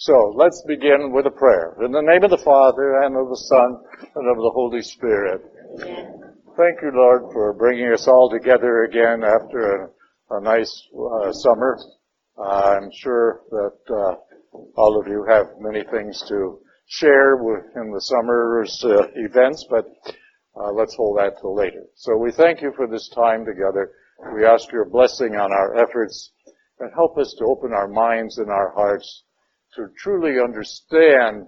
So let's begin with a prayer. In the name of the Father and of the Son and of the Holy Spirit. Thank you, Lord, for bringing us all together again after a, a nice uh, summer. Uh, I'm sure that uh, all of you have many things to share in the summer's uh, events, but uh, let's hold that till later. So we thank you for this time together. We ask your blessing on our efforts and help us to open our minds and our hearts to truly understand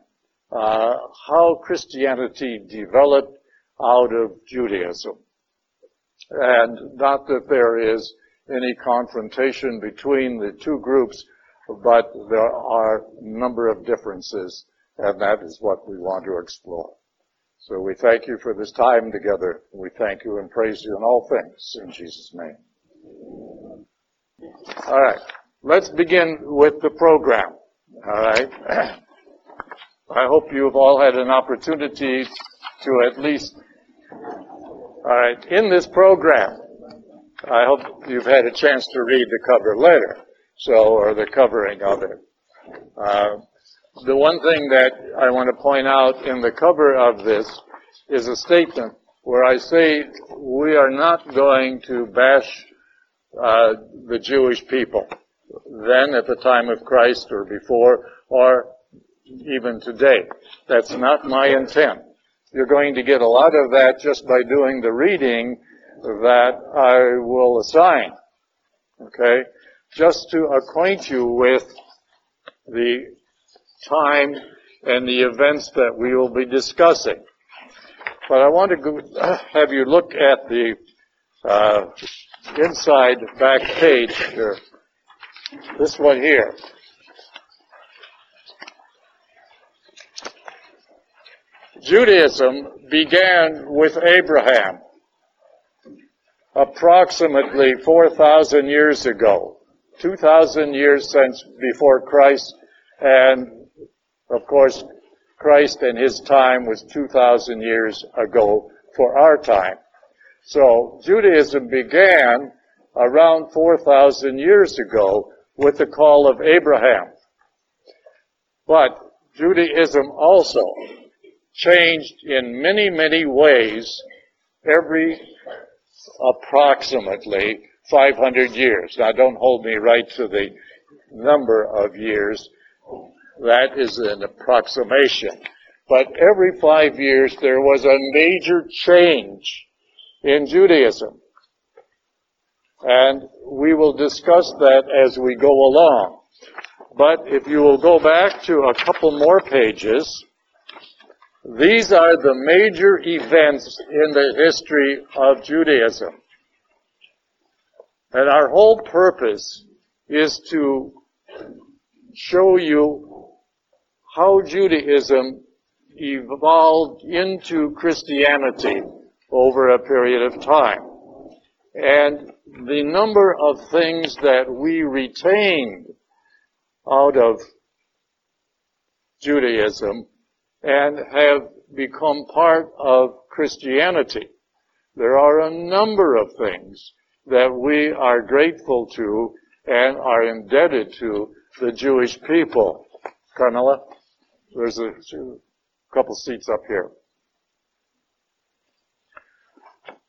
uh, how Christianity developed out of Judaism. And not that there is any confrontation between the two groups, but there are a number of differences, and that is what we want to explore. So we thank you for this time together. We thank you and praise you in all things in Jesus' name. All right. Let's begin with the program. All right. I hope you've all had an opportunity to at least, all right, in this program, I hope you've had a chance to read the cover letter, so, or the covering of it. Uh, the one thing that I want to point out in the cover of this is a statement where I say we are not going to bash uh, the Jewish people then at the time of Christ or before or even today. That's not my intent. You're going to get a lot of that just by doing the reading that I will assign. Okay? Just to acquaint you with the time and the events that we will be discussing. But I want to go, have you look at the uh, inside back page here. This one here. Judaism began with Abraham approximately 4,000 years ago. 2,000 years since before Christ, and of course, Christ and his time was 2,000 years ago for our time. So Judaism began around 4,000 years ago with the call of Abraham. But Judaism also changed in many, many ways every approximately 500 years. Now don't hold me right to the number of years. That is an approximation. But every five years there was a major change in Judaism. And we will discuss that as we go along. But if you will go back to a couple more pages, these are the major events in the history of Judaism. And our whole purpose is to show you how Judaism evolved into Christianity over a period of time. And the number of things that we retained out of Judaism and have become part of Christianity. There are a number of things that we are grateful to and are indebted to the Jewish people. Carmela, there's a couple seats up here.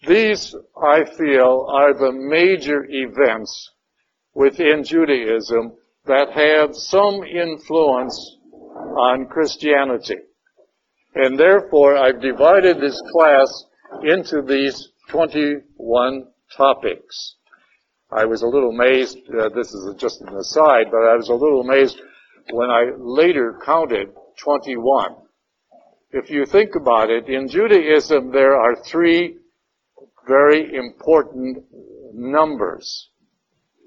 These, I feel, are the major events within Judaism that have some influence on Christianity. And therefore, I've divided this class into these 21 topics. I was a little amazed, uh, this is just an aside, but I was a little amazed when I later counted 21. If you think about it, in Judaism there are three very important numbers,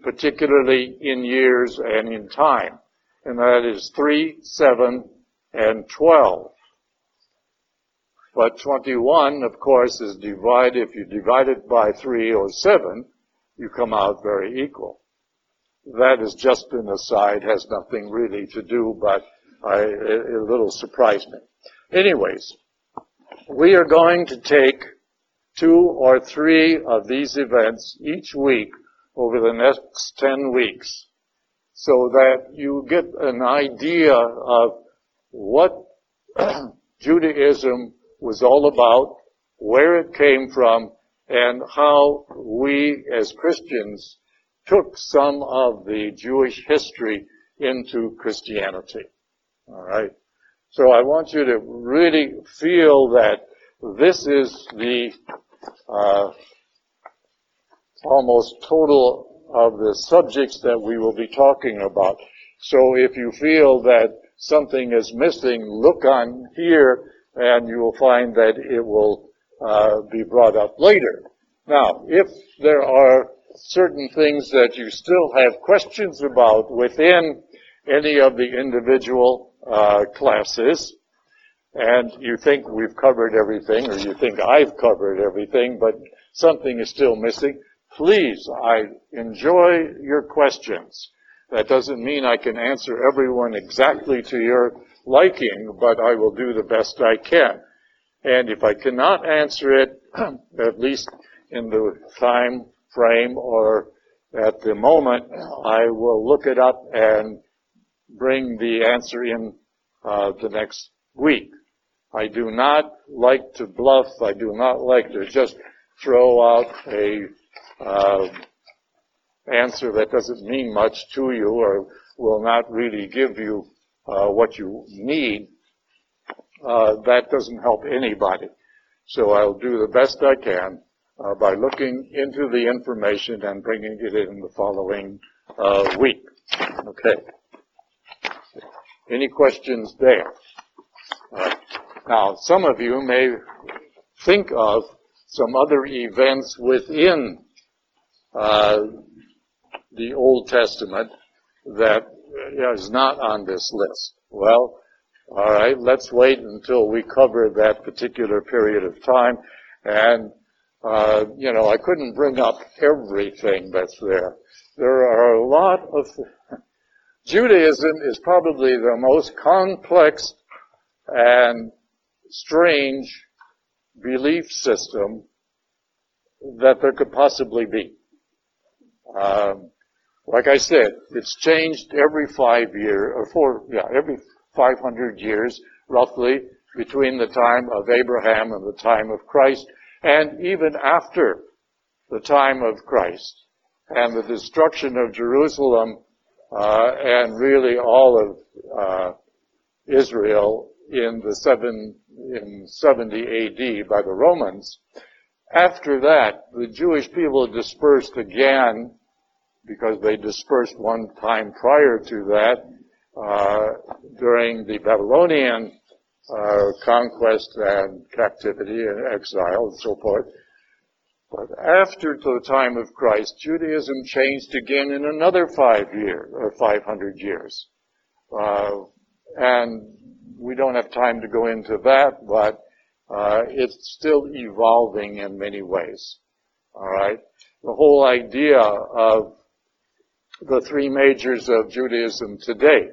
particularly in years and in time. And that is 3, 7, and 12. But 21, of course, is divided, if you divide it by 3 or 7, you come out very equal. That is just an aside, has nothing really to do, but it a little surprised me. Anyways, we are going to take two or three of these events each week over the next 10 weeks. so that you get an idea of what Judaism was all about, where it came from, and how we as Christians took some of the Jewish history into Christianity. Alright? So I want you to really feel that this is the uh, almost total of the subjects that we will be talking about. So if you feel that something is missing, look on here and you will find that it will uh, be brought up later. Now, if there are certain things that you still have questions about within any of the individual uh, classes, and you think we've covered everything, or you think I've covered everything, but something is still missing, please, I enjoy your questions. That doesn't mean I can answer everyone exactly to your liking, but I will do the best I can. And if I cannot answer it, at least in the time frame or at the moment, I will look it up and bring the answer in uh, the next week. I do not like to bluff. I do not like to just throw out a uh, answer that doesn't mean much to you or will not really give you uh, what you need. Uh, that doesn't help anybody. So I'll do the best I can uh, by looking into the information and bringing it in the following uh, week. Okay. Any questions there? Uh, now, some of you may think of some other events within uh, the Old Testament that is not on this list. Well, all right, let's wait until we cover that particular period of time. And, uh, you know, I couldn't bring up everything that's there. There are a lot of, Judaism is probably the most complex and strange belief system that there could possibly be. Um, like I said, it's changed every five years, or four, yeah, every 500 years, roughly, between the time of Abraham and the time of Christ, and even after the time of Christ, and the destruction of Jerusalem, uh, and really all of uh, Israel in the seven in 70 AD by the Romans. After that, the Jewish people dispersed again because they dispersed one time prior to that uh, during the Babylonian uh, conquest and captivity and exile and so forth. But after the time of Christ, Judaism changed again in another five years or 500 years. Uh, and we don't have time to go into that, but uh, it's still evolving in many ways. All right, the whole idea of the three majors of Judaism today.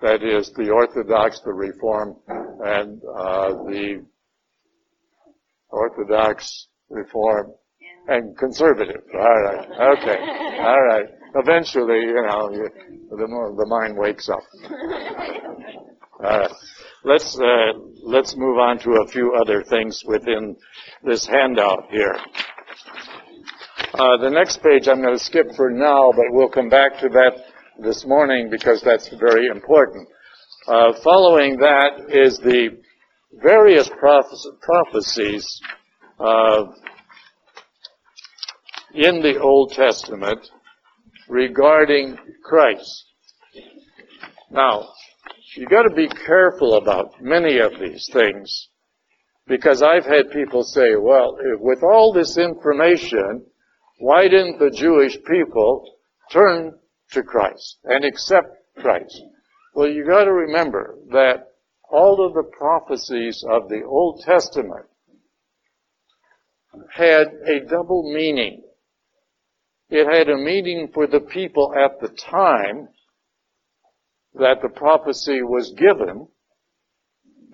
That is the Orthodox, the Reform, and uh, the Orthodox, Reform, and Conservative. All right. Okay. All right. Eventually, you know, you, the, the mind wakes up. All right. Let's uh, let's move on to a few other things within this handout here. Uh, the next page I'm going to skip for now, but we'll come back to that this morning because that's very important. Uh, following that is the various prophecies uh, in the Old Testament regarding Christ. Now, you got to be careful about many of these things because I've had people say, well, with all this information, why didn't the Jewish people turn to Christ and accept Christ? Well, you got to remember that all of the prophecies of the Old Testament had a double meaning. It had a meaning for the people at the time that the prophecy was given,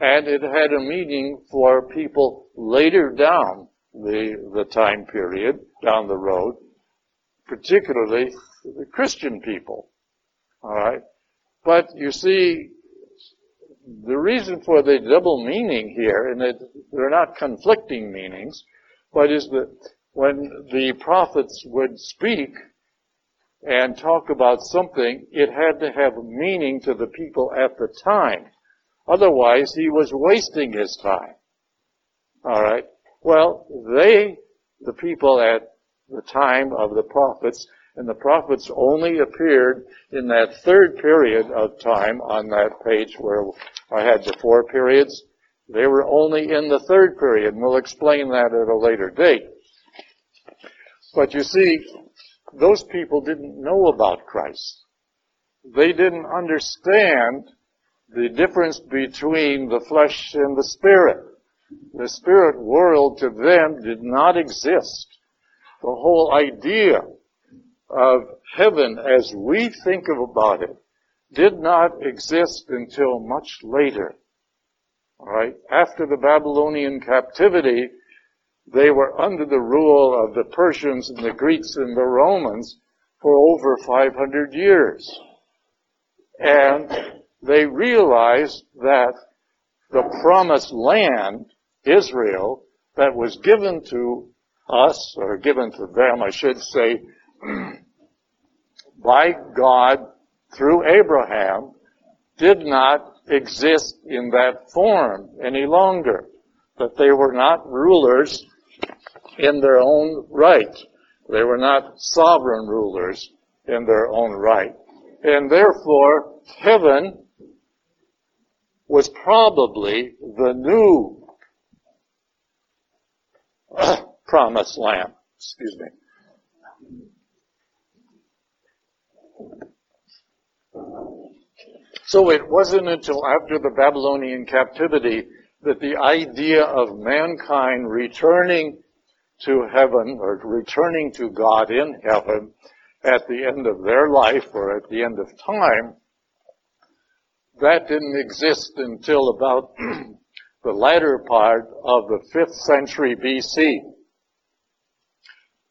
and it had a meaning for people later down the, the time period down the road, particularly the Christian people. Alright? But you see, the reason for the double meaning here, and that they're not conflicting meanings, but is that when the prophets would speak and talk about something, it had to have meaning to the people at the time. Otherwise, he was wasting his time. Alright? Well, they, the people at the time of the prophets, and the prophets only appeared in that third period of time on that page where I had the four periods. They were only in the third period, and we'll explain that at a later date. But you see, those people didn't know about Christ. They didn't understand the difference between the flesh and the spirit. The spirit world to them did not exist. The whole idea of heaven as we think of about it did not exist until much later. Alright? After the Babylonian captivity, they were under the rule of the Persians and the Greeks and the Romans for over 500 years. And they realized that the promised land, Israel, that was given to us, or given to them, I should say, by God through Abraham did not exist in that form any longer. That they were not rulers in their own right. They were not sovereign rulers in their own right. And therefore, heaven was probably the new promised land. Excuse me. So it wasn't until after the Babylonian captivity that the idea of mankind returning to heaven or returning to God in heaven at the end of their life or at the end of time, that didn't exist until about the latter part of the 5th century BC.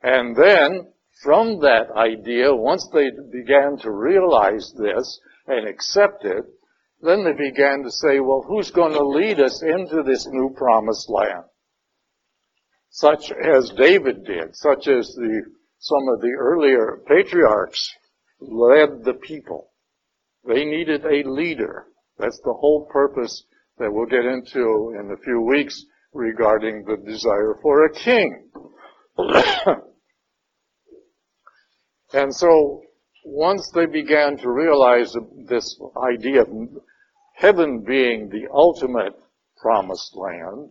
And then from that idea, once they began to realize this and accept it, then they began to say, well, who's going to lead us into this new promised land? Such as David did, such as the, some of the earlier patriarchs led the people. They needed a leader. That's the whole purpose that we'll get into in a few weeks regarding the desire for a king. And so once they began to realize this idea of heaven being the ultimate promised land,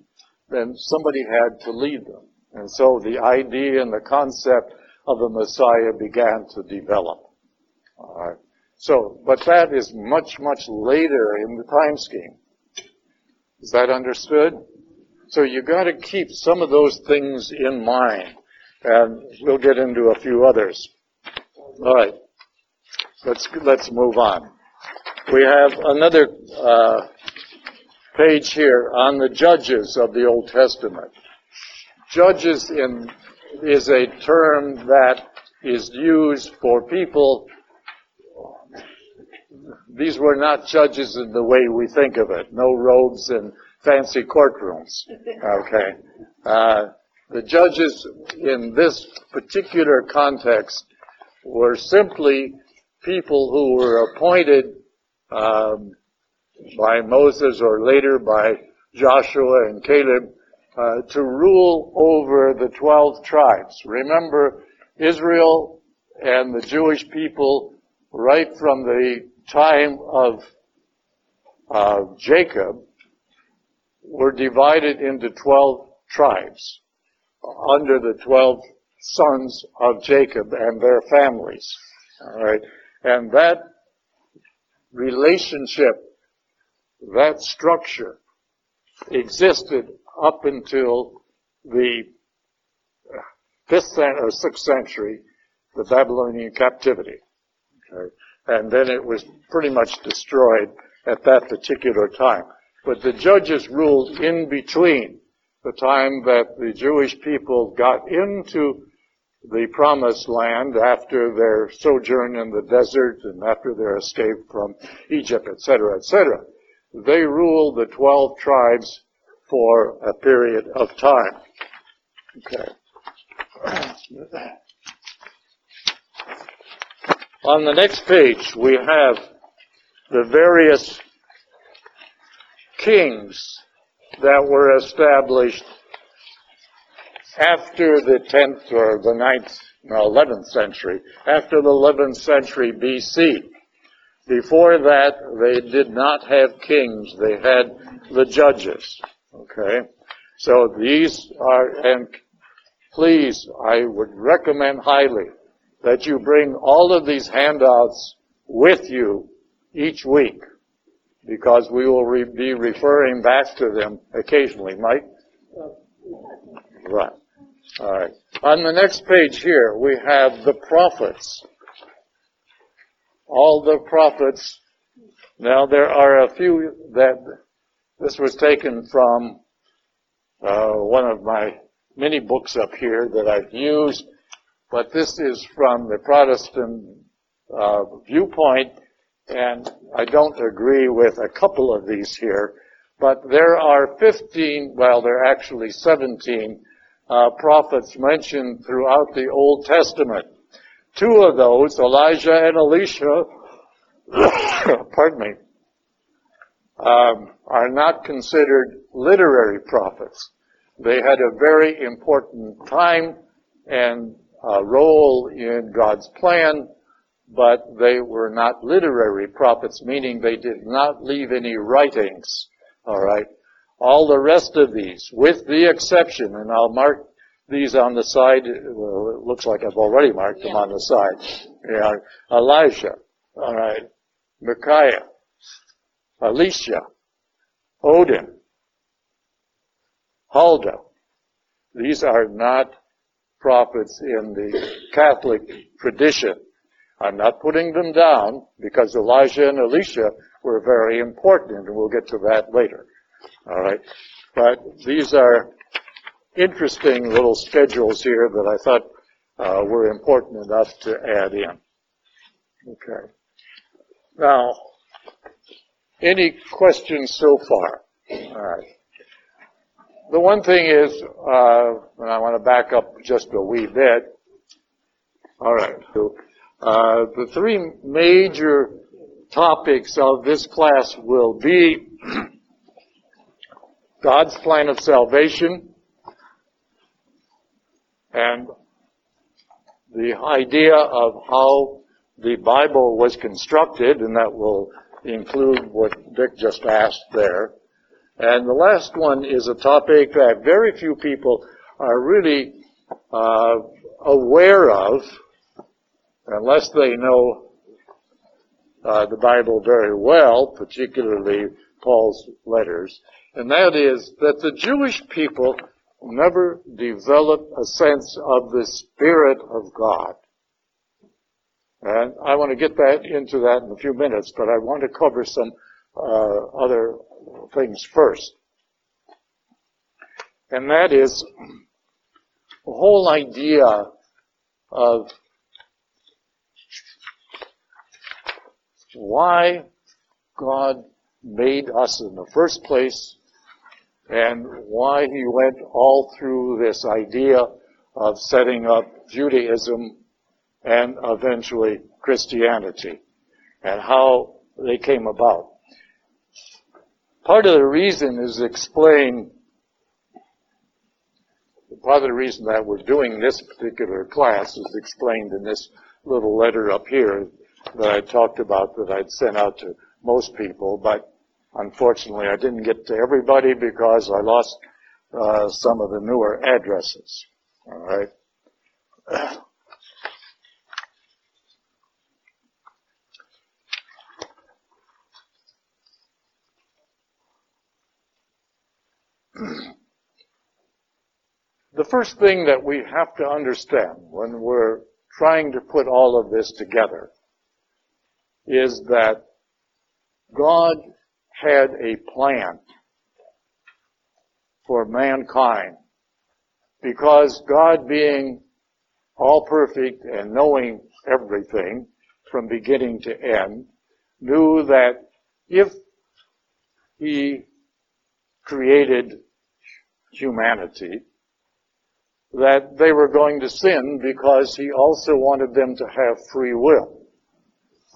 then somebody had to lead them. And so the idea and the concept of the Messiah began to develop. So, but that is much, much later in the time scheme. Is that understood? So you gotta keep some of those things in mind. And we'll get into a few others. All right. Let's, let's move on. We have another uh, page here on the judges of the Old Testament. Judges in, is a term that is used for people. These were not judges in the way we think of it. No robes and fancy courtrooms. Okay. Uh, the judges in this particular context were simply people who were appointed um, by Moses or later by Joshua and Caleb uh, to rule over the 12 tribes. Remember, Israel and the Jewish people, right from the time of uh, Jacob, were divided into 12 tribes under the 12 sons of Jacob and their families. All right. And that relationship, that structure existed up until the fifth or sixth century, the Babylonian captivity. Okay. And then it was pretty much destroyed at that particular time. But the judges ruled in between the time that the Jewish people got into the promised land after their sojourn in the desert and after their escape from Egypt, etc., etc. They ruled the 12 tribes for a period of time. Okay. On the next page, we have the various kings that were established after the 10th or the 9th, no, 11th century, after the 11th century BC. Before that, they did not have kings. They had the judges. Okay? So these are, and please, I would recommend highly that you bring all of these handouts with you each week because we will re- be referring back to them occasionally. Mike? Uh, right. All right. On the next page here, we have the prophets. All the prophets. Now there are a few that this was taken from uh, one of my many books up here that I've used, but this is from the Protestant uh, viewpoint, and I don't agree with a couple of these here, but there are 15, well, there are actually 17 uh, prophets mentioned throughout the Old Testament. Two of those, Elijah and Elisha, pardon me, um, are not considered literary prophets. They had a very important time and uh, role in God's plan, but they were not literary prophets, meaning they did not leave any writings. All right. All the rest of these, with the exception, and I'll mark these on the side. Well, it looks like I've already marked them on the side. Yeah. Elijah. All right. Micaiah. Elisha. Odin. Huldah. These are not prophets in the Catholic tradition. I'm not putting them down because Elijah and Elisha were very important, and we'll get to that later. All right. But these are interesting little schedules here that I thought uh, were important enough to add in. Okay. Now, any questions so far? All right. The one thing is, uh, and I want to back up just a wee bit. All right. So, uh, the three major topics of this class will be God's plan of salvation and the idea of how the Bible was constructed, and that will include what Dick just asked there. And the last one is a topic that very few people are really uh, aware of, unless they know uh, the Bible very well, particularly Paul's letters, and that is that the Jewish people never developed a sense of the Spirit of God. And I want to get that into that in a few minutes, but I want to cover some uh, other things first. And that is the whole idea of why God made us in the first place and why he went all through this idea of setting up Judaism and eventually Christianity and how they came about. Part of the reason is explained, part of the reason that we're doing this particular class is explained in this little letter up here that I talked about that I'd sent out to most people, but unfortunately I didn't get to everybody because I lost uh, some of the newer addresses. All right. the first thing that we have to understand when we're trying to put all of this together is that God had a plan for mankind because God being all perfect and knowing everything from beginning to end, knew that if he created humanity, that they were going to sin because he also wanted them to have free will.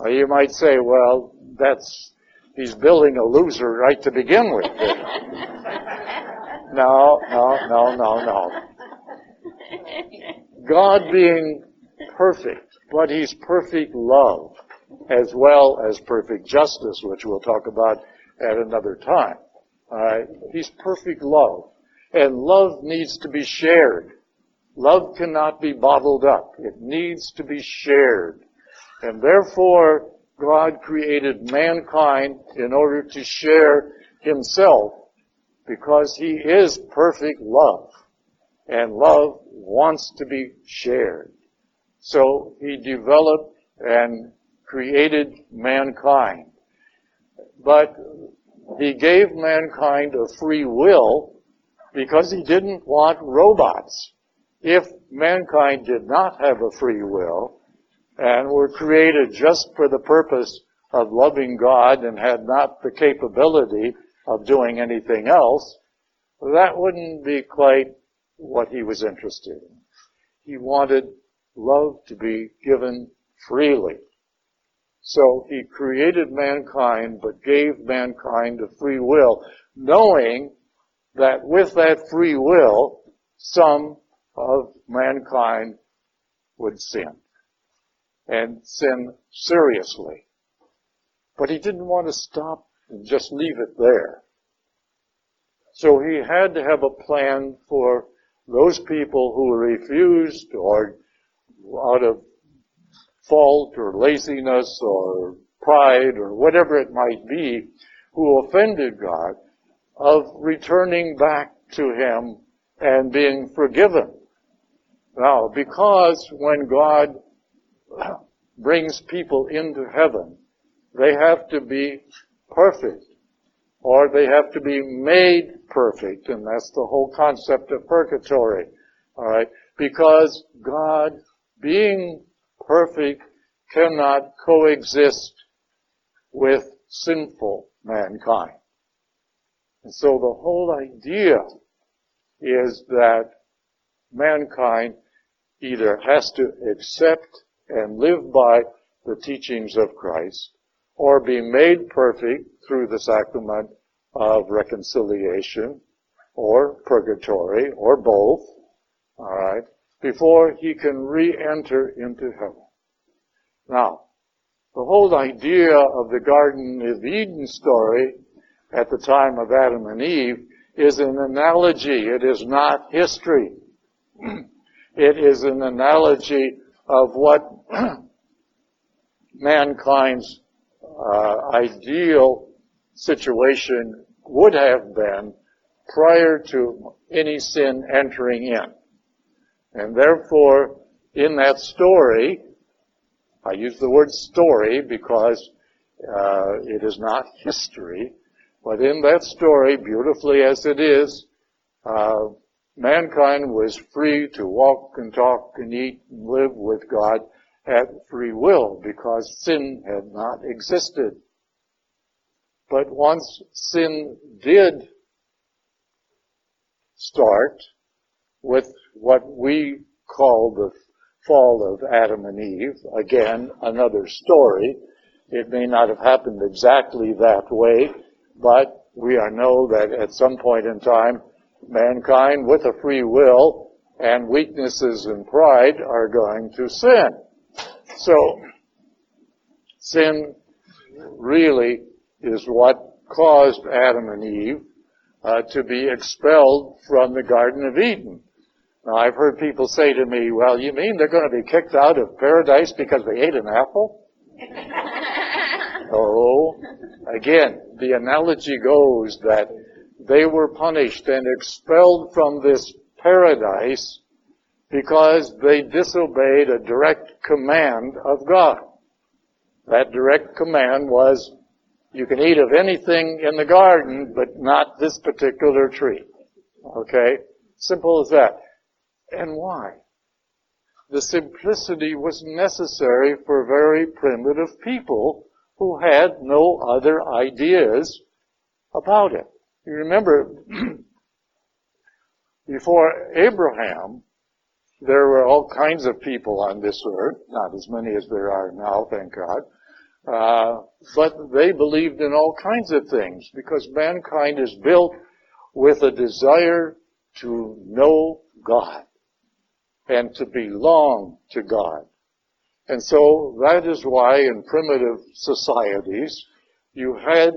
Now you might say, well, that's, he's building a loser right to begin with. no, no, no, no, no. God being perfect, but he's perfect love as well as perfect justice, which we'll talk about at another time. Alright? He's perfect love. And love needs to be shared. Love cannot be bottled up. It needs to be shared. And therefore, God created mankind in order to share himself because he is perfect love. And love wants to be shared. So he developed and created mankind. But he gave mankind a free will because he didn't want robots. If mankind did not have a free will and were created just for the purpose of loving God and had not the capability of doing anything else, that wouldn't be quite what he was interested in. He wanted love to be given freely. So he created mankind, but gave mankind a free will, knowing that with that free will, some of mankind would sin. And sin seriously. But he didn't want to stop and just leave it there. So he had to have a plan for those people who refused or out of fault or laziness or pride or whatever it might be who offended God of returning back to Him and being forgiven. Now, because when God brings people into heaven, they have to be perfect or they have to be made perfect and that's the whole concept of purgatory. Alright? Because God being perfect cannot coexist with sinful mankind. And so the whole idea is that mankind either has to accept and live by the teachings of Christ or be made perfect through the sacrament of reconciliation or purgatory or both, alright, before he can re-enter into heaven. Now, the whole idea of the Garden of Eden story at the time of Adam and Eve is an analogy. It is not history. it is an analogy of what mankind's uh, ideal situation would have been prior to any sin entering in. And therefore, in that story, I use the word story because uh, it is not history, but in that story, beautifully as it is, uh, mankind was free to walk and talk and eat and live with God at free will because sin had not existed. But once sin did start with what we call the fall of Adam and Eve, again, another story. It may not have happened exactly that way, but we are know that at some point in time, mankind with a free will and weaknesses and pride are going to sin. So, sin really is what caused Adam and Eve uh, to be expelled from the Garden of Eden. Now I've heard people say to me, well, you mean they're going to be kicked out of paradise because they ate an apple? oh, again, the analogy goes that they were punished and expelled from this paradise because they disobeyed a direct command of God. That direct command was, you can eat of anything in the garden, but not this particular tree. Okay? Simple as that. And why? the simplicity was necessary for very primitive people who had no other ideas about it. You remember, before Abraham, there were all kinds of people on this earth, not as many as there are now, thank God. Uh, but they believed in all kinds of things because mankind is built with a desire to know God and to belong to God. And so that is why in primitive societies you had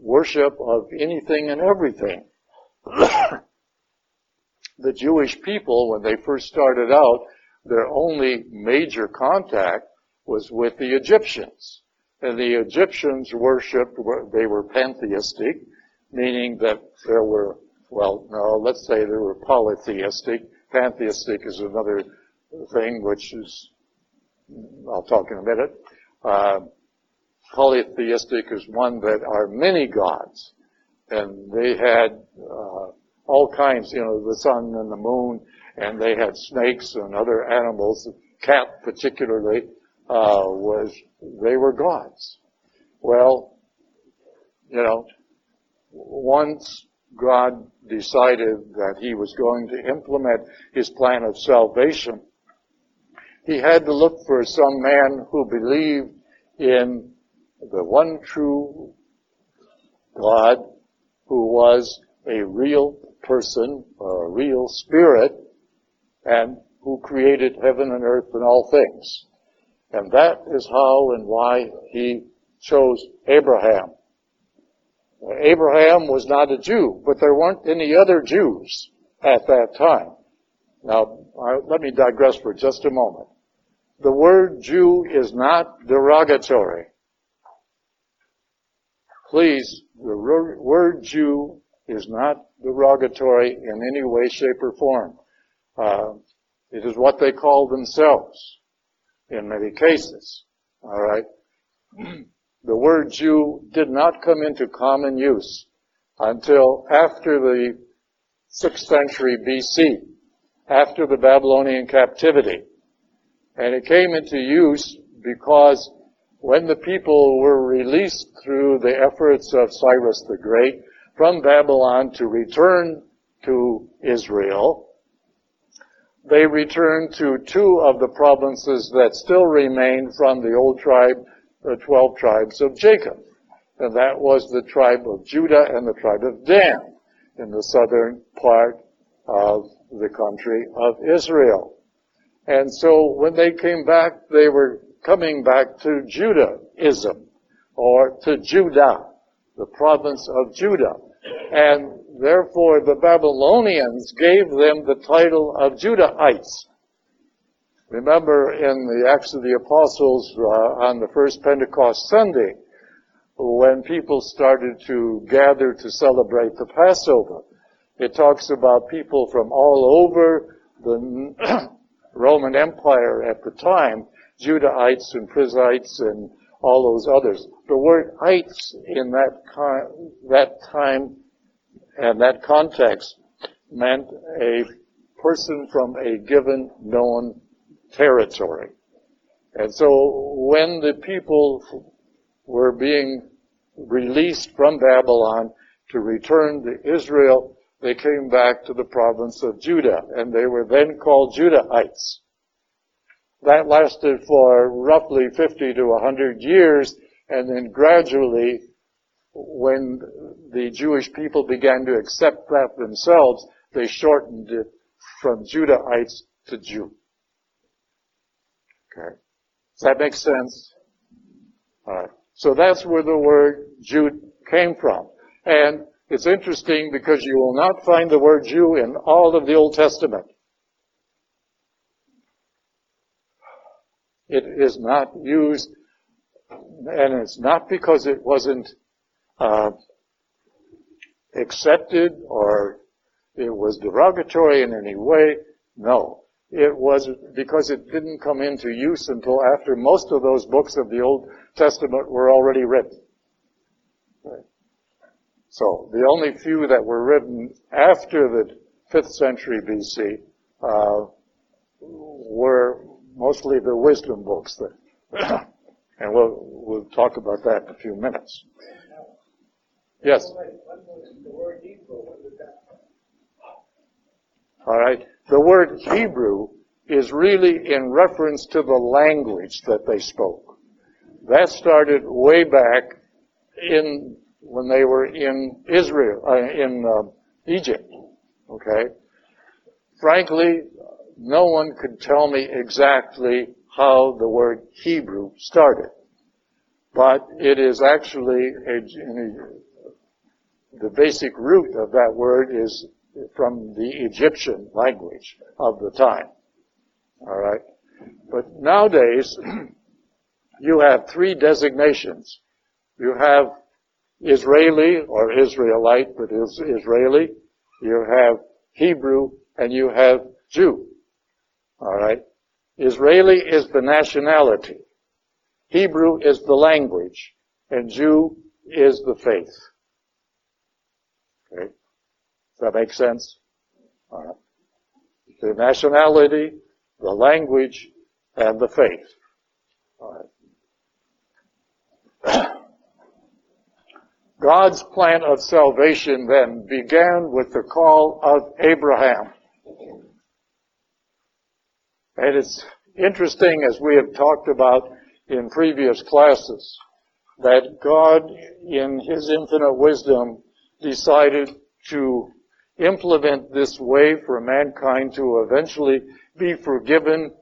worship of anything and everything. the Jewish people, when they first started out, their only major contact was with the Egyptians. And the Egyptians worshipped, they were pantheistic, meaning that there were, well, no, let's say they were polytheistic. Pantheistic is another thing which is, I'll talk in a minute. Uh, polytheistic is one that are many gods. And they had uh, all kinds, you know, the sun and the moon, and they had snakes and other animals. Cat particularly uh, was they were gods. Well, you know, once God decided that He was going to implement His plan of salvation, He had to look for some man who believed in the one true God who was a real person, a real spirit, and who created heaven and earth and all things. And that is how and why he chose Abraham. Abraham was not a Jew, but there weren't any other Jews at that time. Now, let me digress for just a moment. The word Jew is not derogatory. Please, the word Jew is not derogatory in any way, shape, or form. Uh, it is what they call themselves in many cases. All right. The word Jew did not come into common use until after the 6th century BC, after the Babylonian captivity. And it came into use because when the people were released through the efforts of Cyrus the Great from Babylon to return to Israel, they returned to two of the provinces that still remained from the old tribe, the twelve tribes of Jacob. And that was the tribe of Judah and the tribe of Dan in the southern part of the country of Israel. And so when they came back, they were coming back to Judaism or to Judah, the province of Judah. And Therefore, the Babylonians gave them the title of Judahites. Remember in the Acts of the Apostles uh, on the first Pentecost Sunday, when people started to gather to celebrate the Passover, it talks about people from all over the Roman Empire at the time, Judahites and Perizzites and all those others. The word ites in that, that time and that context meant a person from a given known territory. And so when the people were being released from Babylon to return to Israel, they came back to the province of Judah, and they were then called Judahites. That lasted for roughly 50 to 100 years, and then gradually when the Jewish people began to accept that themselves, they shortened it from Judahites to Jew. Okay. Does that make sense? Alright. So that's where the word Jew came from. And it's interesting because you will not find the word Jew in all of the Old Testament. It is not used, and it's not because it wasn't uh, accepted or it was derogatory in any way. No. It was because it didn't come into use until after most of those books of the Old Testament were already written. So the only few that were written after the 5th century BC uh, were mostly the wisdom books. And we'll, we'll talk about that in a few minutes. Yes? All right. The word Hebrew is really in reference to the language that they spoke. That started way back in when they were in Israel, uh, in uh, Egypt. Okay. Frankly, no one could tell me exactly how the word Hebrew started, but it is actually a, the basic root of that word is from the Egyptian language of the time. All right. But nowadays, you have three designations. You have Israeli or Israelite, but is Israeli. You have Hebrew and you have Jew. All right. Israeli is the nationality. Hebrew is the language and Jew is the faith. Okay. Does that make sense? All right. The nationality, the language, and the faith. All right. God's plan of salvation then began with the call of Abraham. And it's interesting, as we have talked about in previous classes, that God, in His infinite wisdom, decided to implement this way for mankind to eventually be forgiven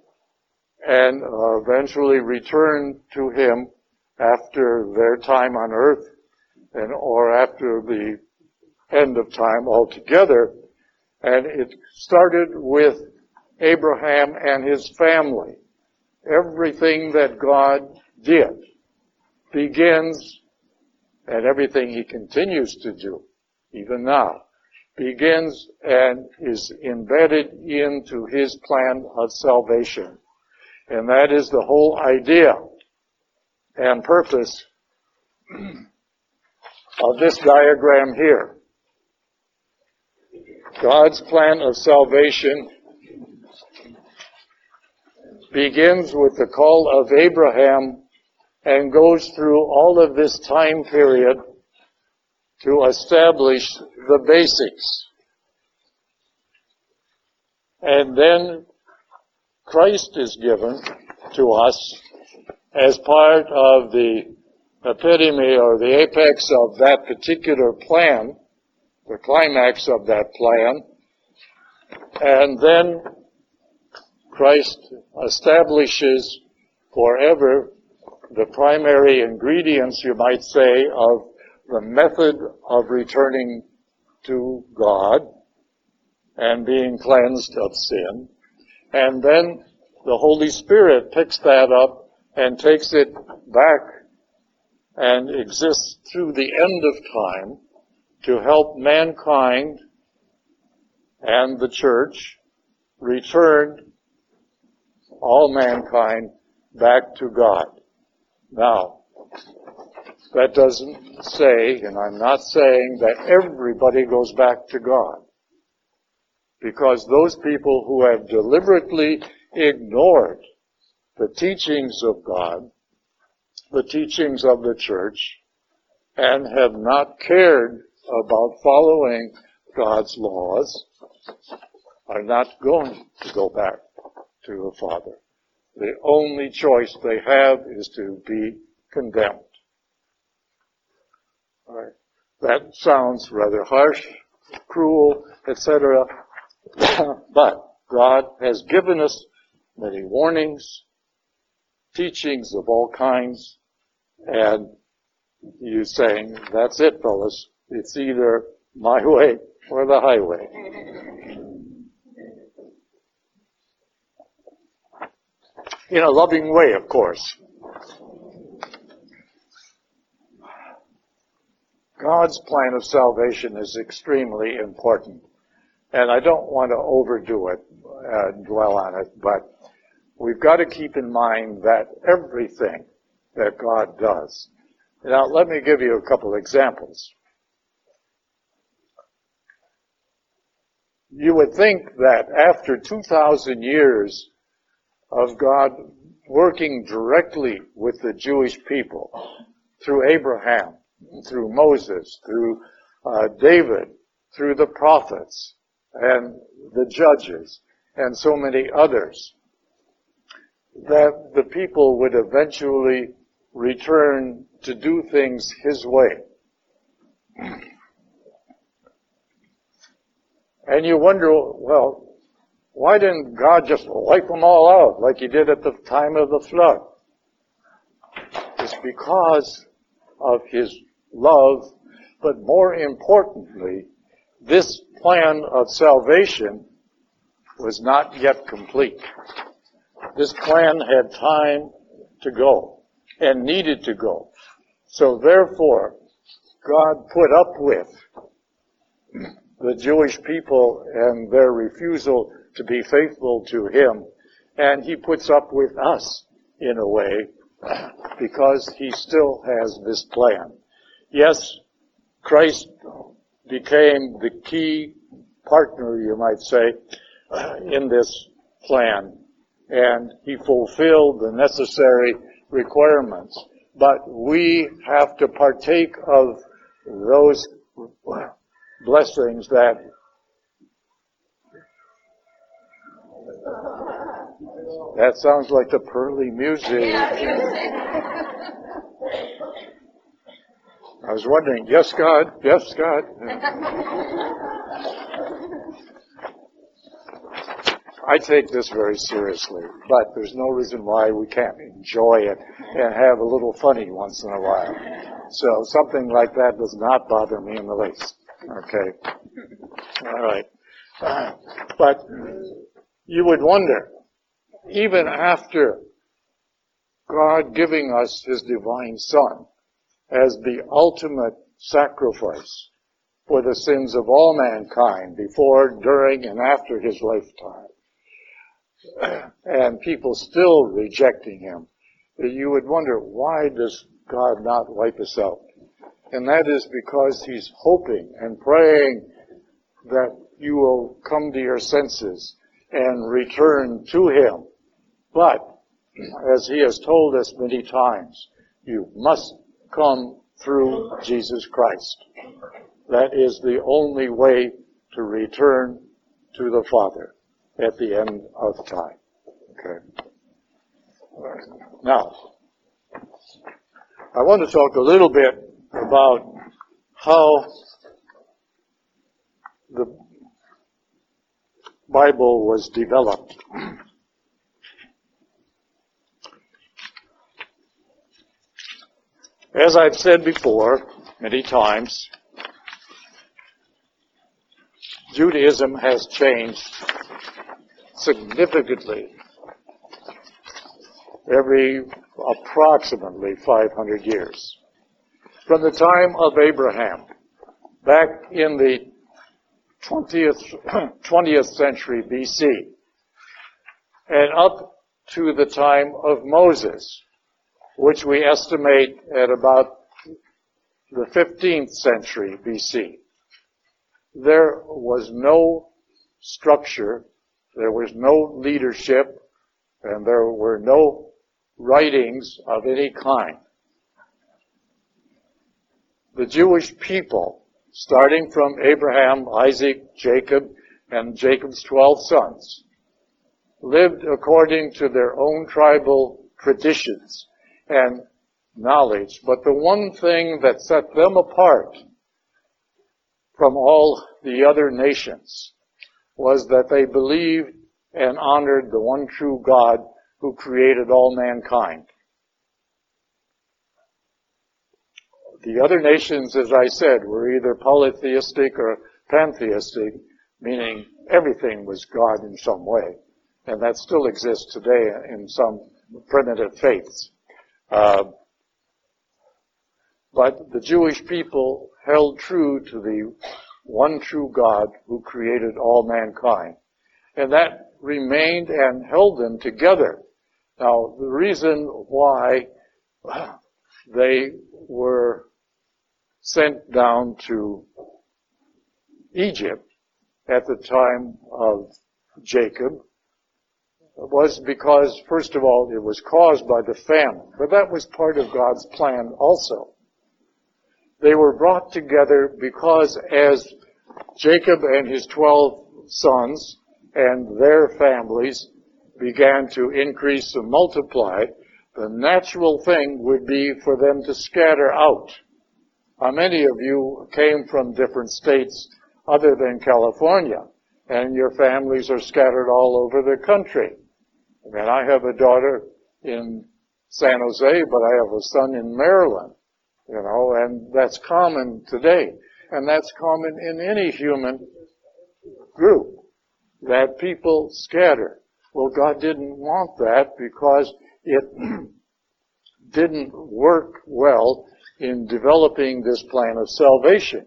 and eventually return to Him after their time on earth and or after the end of time altogether. And it started with Abraham and his family. Everything that God did begins, and everything he continues to do, even now, begins and is embedded into his plan of salvation. And that is the whole idea and purpose of this diagram here. God's plan of salvation begins with the call of Abraham and goes through all of this time period to establish the basics. And then Christ is given to us as part of the epitome or the apex of that particular plan, the climax of that plan, and then Christ establishes forever the primary ingredients, you might say, of the method of returning to God and being cleansed of sin. And then the Holy Spirit picks that up and takes it back and exists through the end of time to help mankind and the church return all mankind back to God. Now, that doesn't say, and I'm not saying that everybody goes back to God. Because those people who have deliberately ignored the teachings of God the teachings of the church and have not cared about following God's laws are not going to go back to the Father. The only choice they have is to be condemned. That sounds rather harsh, cruel, etc. but God has given us many warnings, teachings of all kinds, and you saying, that's it, fellas. It's either my way or the highway. In a loving way, of course. God's plan of salvation is extremely important. And I don't want to overdo it, uh, dwell on it, but we've got to keep in mind that everything that God does. Now, let me give you a couple examples. You would think that after 2,000 years of God working directly with the Jewish people through Abraham, through Moses, through uh, David, through the prophets and the judges and so many others, that the people would eventually return to do things his way. And you wonder, well, why didn't God just wipe them all out like he did at the time of the flood? It's because of his love, but more importantly, this plan of salvation was not yet complete. This plan had time to go and needed to go. So therefore, God put up with the Jewish people and their refusal to be faithful to Him. And He puts up with us in a way because He still has this plan. Yes, Christ became the key partner, you might say, in this plan. And He fulfilled the necessary requirements. But we have to partake of those blessings that that sounds like the pearly music. I was wondering, yes, God, yes, God. I take this very seriously, but there's no reason why we can't enjoy it and have a little funny once in a while. So something like that does not bother me in the least. Okay. All right. Uh, but you would wonder, even after God giving us His divine Son as the ultimate sacrifice for the sins of all mankind before, during, and after His lifetime, and people still rejecting Him, you would wonder, why does God not wipe us out? And that is because He's hoping and praying that you will come to your senses and return to Him. But, as He has told us many times, you must come through Jesus Christ. That is the only way to return to the Father at the end of time. Okay. Now, I want to talk a little bit about how the Bible was developed. As I've said before many times, Judaism has changed significantly every approximately 500 years. From the time of Abraham, back in the 20th, 20th century BC, and up to the time of Moses, which we estimate at about the 15th century BC. There was no structure, there was no leadership, and there were no writings of any kind. The Jewish people starting from Abraham, Isaac, Jacob, and Jacob's 12 sons, lived according to their own tribal traditions and knowledge. But the one thing that set them apart from all the other nations was that they believed and honored the one true God who created all mankind. The other nations, as I said, were either polytheistic or pantheistic, meaning everything was God in some way. And that still exists today in some primitive faiths. Uh, but the Jewish people held true to the one true God who created all mankind. And that remained and held them together. Now, the reason why they were sent down to Egypt at the time of Jacob was because, first of all, it was caused by the famine, but that was part of God's plan also. They were brought together because as Jacob and his twelve sons and their families began to increase and multiply, the natural thing would be for them to scatter out. How many of you came from different states other than California, and your families are scattered all over the country? I mean, I have a daughter in San Jose, but I have a son in Maryland, you know, and that's common today. And that's common in any human group, that people scatter. Well, God didn't want that because it didn't work well in developing this plan of salvation.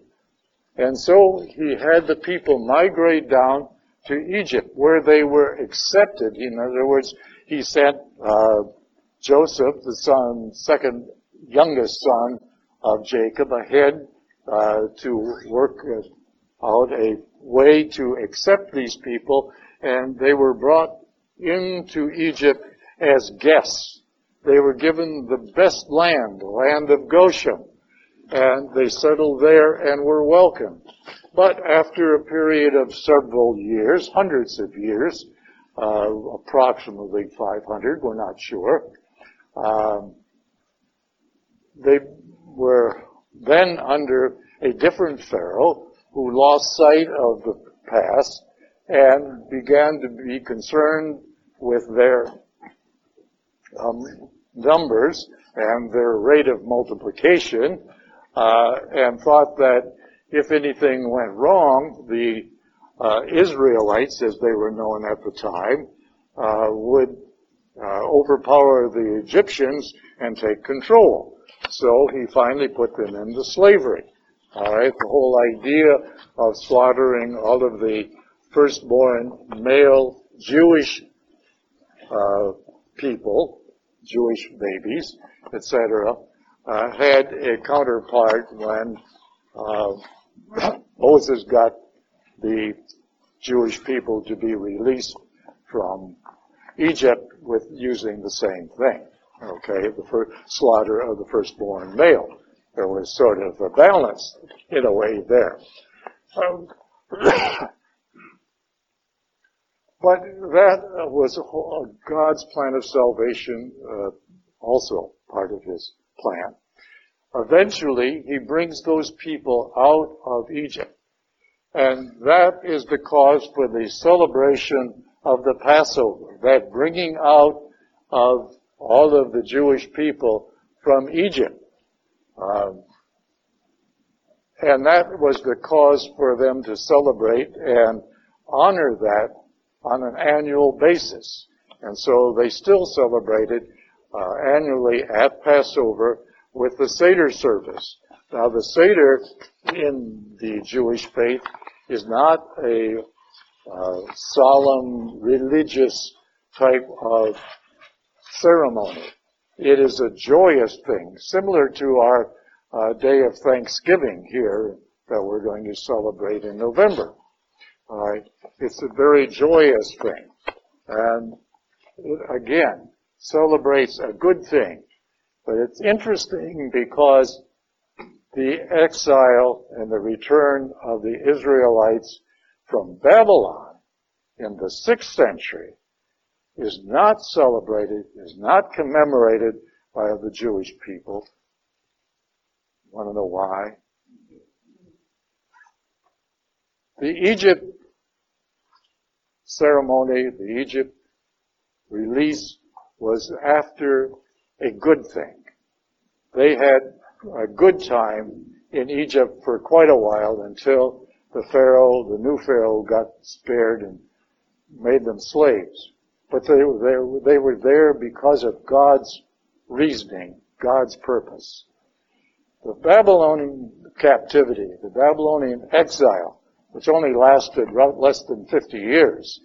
And so he had the people migrate down to Egypt where they were accepted. In other words, he sent uh, Joseph, the son, second youngest son of Jacob, ahead uh, to work out a way to accept these people, and they were brought into Egypt as guests. They were given the best land, the land of Goshen, and they settled there and were welcomed. But after a period of several years, hundreds of years, uh, approximately 500, we're not sure, um, they were then under a different Pharaoh who lost sight of the past and began to be concerned with their um, numbers and their rate of multiplication, and thought that if anything went wrong, the uh, Israelites, as they were known at the time, uh, would uh, overpower the Egyptians and take control. So he finally put them into slavery. All right, the whole idea of slaughtering all of the firstborn male Jewish uh, people, Jewish babies, etc., uh, had a counterpart when uh, Moses got the Jewish people to be released from Egypt with using the same thing. Okay, the first slaughter of the firstborn male. There was sort of a balance in a way there. Um, but that was God's plan of salvation, uh, also part of his plan. Eventually, he brings those people out of Egypt. And that is the cause for the celebration of the Passover, that bringing out of all of the Jewish people from Egypt. Um, and that was the cause for them to celebrate and honor that on an annual basis. And so they still celebrated uh, annually at Passover with the Seder service. Now the Seder in the Jewish faith is not a uh, solemn religious type of ceremony. It is a joyous thing, similar to our uh, day of Thanksgiving here that we're going to celebrate in November. It's a very joyous thing, and it, again celebrates a good thing. But it's interesting because the exile and the return of the Israelites from Babylon in the sixth century is not celebrated, is not commemorated by the Jewish people. Want to know why? The Egypt ceremony, the Egypt release was after a good thing. They had a good time in Egypt for quite a while until the Pharaoh, the new Pharaoh got spared and made them slaves. But they were there, they were there because of God's reasoning, God's purpose. The Babylonian captivity, the Babylonian exile, which only lasted less than 50 years,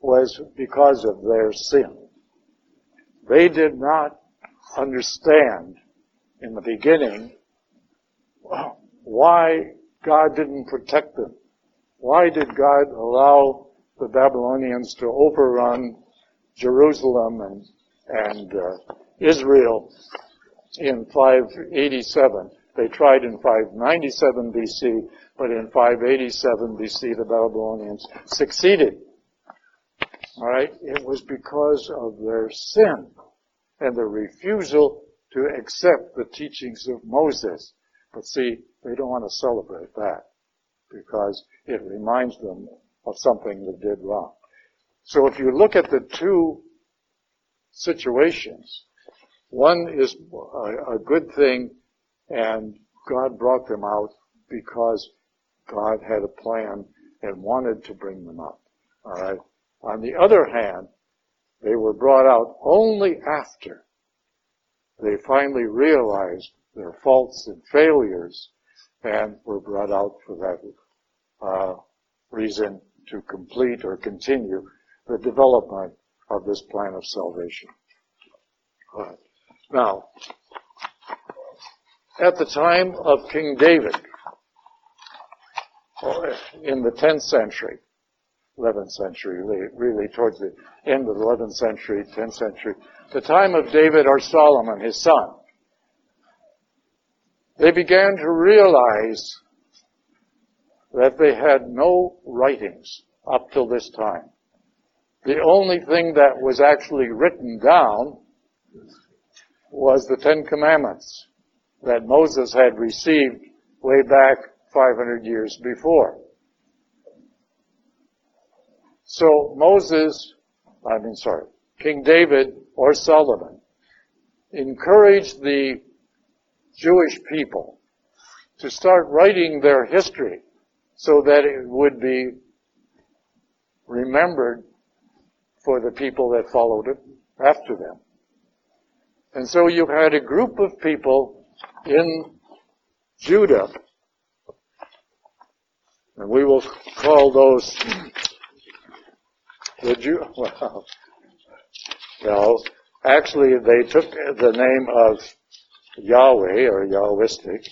was because of their sin. They did not understand in the beginning why God didn't protect them. Why did God allow the Babylonians to overrun Jerusalem and, and uh, Israel in 587. They tried in 597 BC, but in 587 BC the Babylonians succeeded. Alright? It was because of their sin and their refusal to accept the teachings of Moses. But see, they don't want to celebrate that because it reminds them of something they did wrong. So if you look at the two situations, one is a, a good thing and God brought them out because God had a plan and wanted to bring them up. Alright? On the other hand, they were brought out only after they finally realized their faults and failures and were brought out for that uh, reason to complete or continue the development of this plan of salvation. Right. Now, at the time of King David, in the 10th century, 11th century, really towards the end of the 11th century, 10th century, the time of David or Solomon, his son, they began to realize that they had no writings up till this time. The only thing that was actually written down was the Ten Commandments that Moses had received way back 500 years before. So Moses, I mean sorry, King David or Solomon encouraged the Jewish people to start writing their history so that it would be remembered for the people that followed it after them. And so you had a group of people in Judah, and we will call those the Jew. Well, actually they took the name of Yahweh or Yahwistic.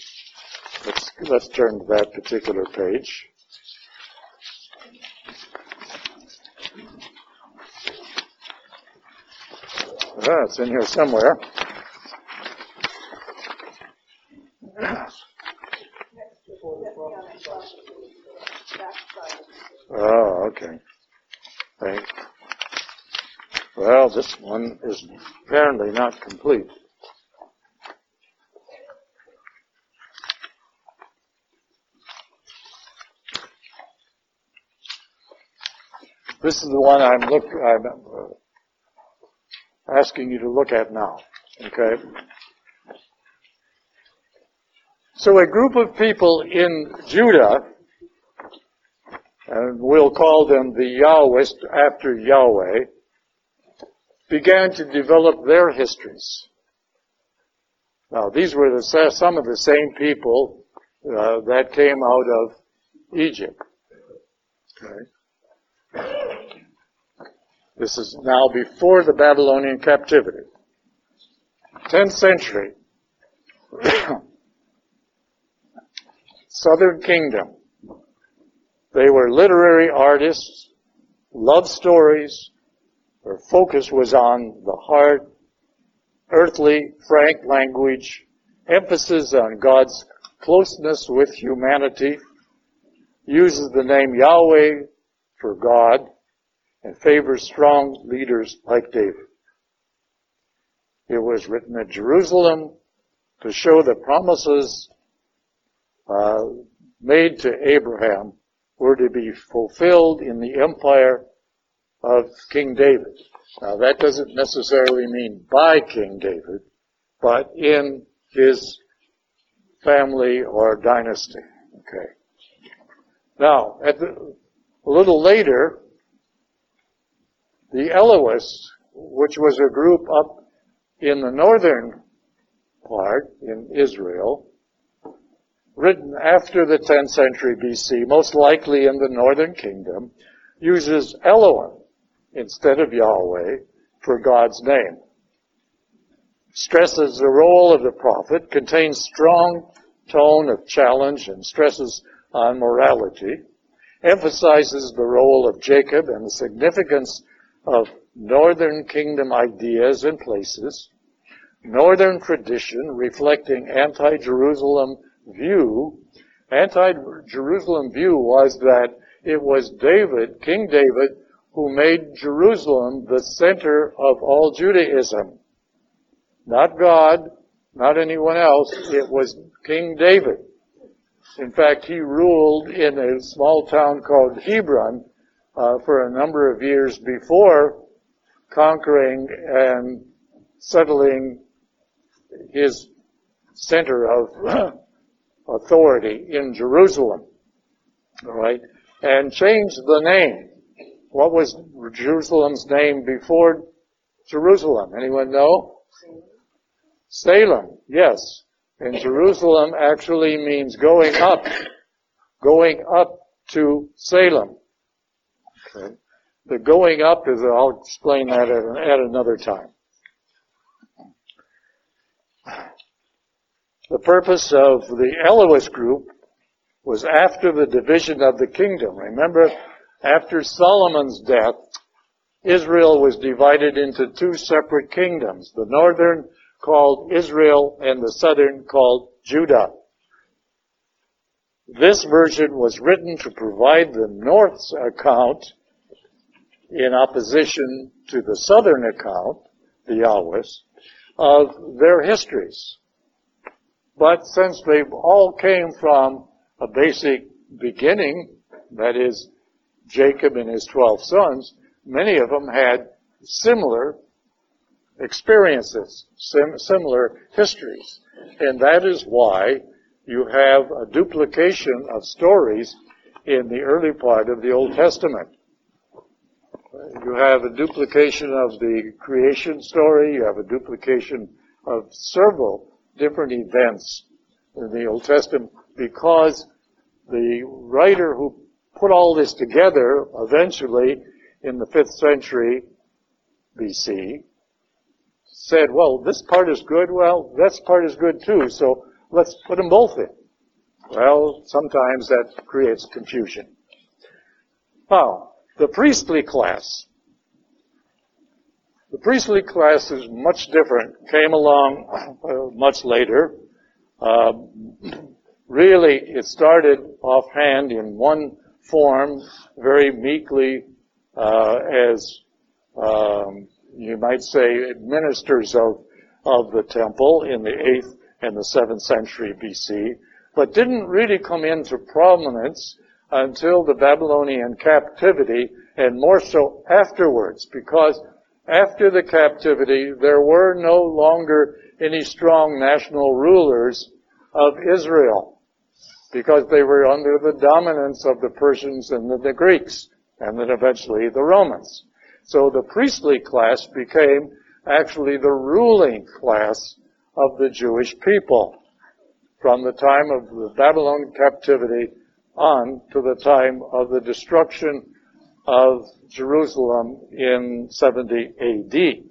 Let's, let's turn to that particular page. Ah, it's in here somewhere. Oh, okay. Right. This one is apparently not complete. This is the one I'm look, I'm uh, asking you to look at now. Okay? So a group of people in Judah, and we'll call them the Yahwist after Yahweh, began to develop their histories. Now, these were the, some of the same people uh, that came out of Egypt. Okay. This is now before the Babylonian captivity. 10th century. Southern Kingdom. They were literary artists, love stories. Their focus was on the hard, earthly, frank language, emphasis on God's closeness with humanity, uses the name Yahweh for God, and favors strong leaders like David. It was written at Jerusalem to show the promises uh, made to Abraham were to be fulfilled in the empire of King David. Now that doesn't necessarily mean by King David, but in his family or dynasty. Okay. Now, the, a little later, the Elohists, which was a group up in the northern part in Israel, written after the 10th century BC, most likely in the northern kingdom, uses Elohim instead of Yahweh for God's name. Stresses the role of the prophet, contains strong tone of challenge and stresses on morality, emphasizes the role of Jacob and the significance of northern kingdom ideas and places, northern tradition reflecting anti-Jerusalem view. Anti-Jerusalem view was that it was David, King David, who made Jerusalem the center of all Judaism. Not God, not anyone else, it was King David. In fact, he ruled in a small town called Hebron uh, for a number of years before conquering and settling his center of authority in Jerusalem. All right, and changed the name. What was Jerusalem's name before Jerusalem? Anyone know? Salem. Yes. And Jerusalem actually means going up, going up to Salem. Okay. The going up is, I'll explain that at, at another time. The purpose of the Elohist group was after the division of the kingdom. Remember, after Solomon's death, Israel was divided into two separate kingdoms. The northern called Israel and the southern called Judah. This version was written to provide the North's account in opposition to the Southern account, the Yahwist, of their histories. But since they all came from a basic beginning, that is, Jacob and his twelve sons, many of them had similar experiences, sim- similar histories. And that is why you have a duplication of stories in the early part of the Old Testament. You have a duplication of the creation story, you have a duplication of several different events in the Old Testament because the writer who put all this together eventually in the 5th century BC said, well, this part is good, well, this part is good too, so let's put them both in. Well, sometimes that creates confusion. Now, the priestly class. The priestly class is much different, came along much later. Uh, really, it started offhand in one form, very meekly, uh, as um, you might say, ministers of, of the temple in the 8th and the 7th century BC, but didn't really come into prominence until the Babylonian captivity and more so afterwards because after the captivity there were no longer any strong national rulers of Israel because they were under the dominance of the Persians and the, the Greeks and then eventually the Romans. So the priestly class became actually the ruling class of the Jewish people from the time of the Babylonian captivity on to the time of the destruction of Jerusalem in 70 AD.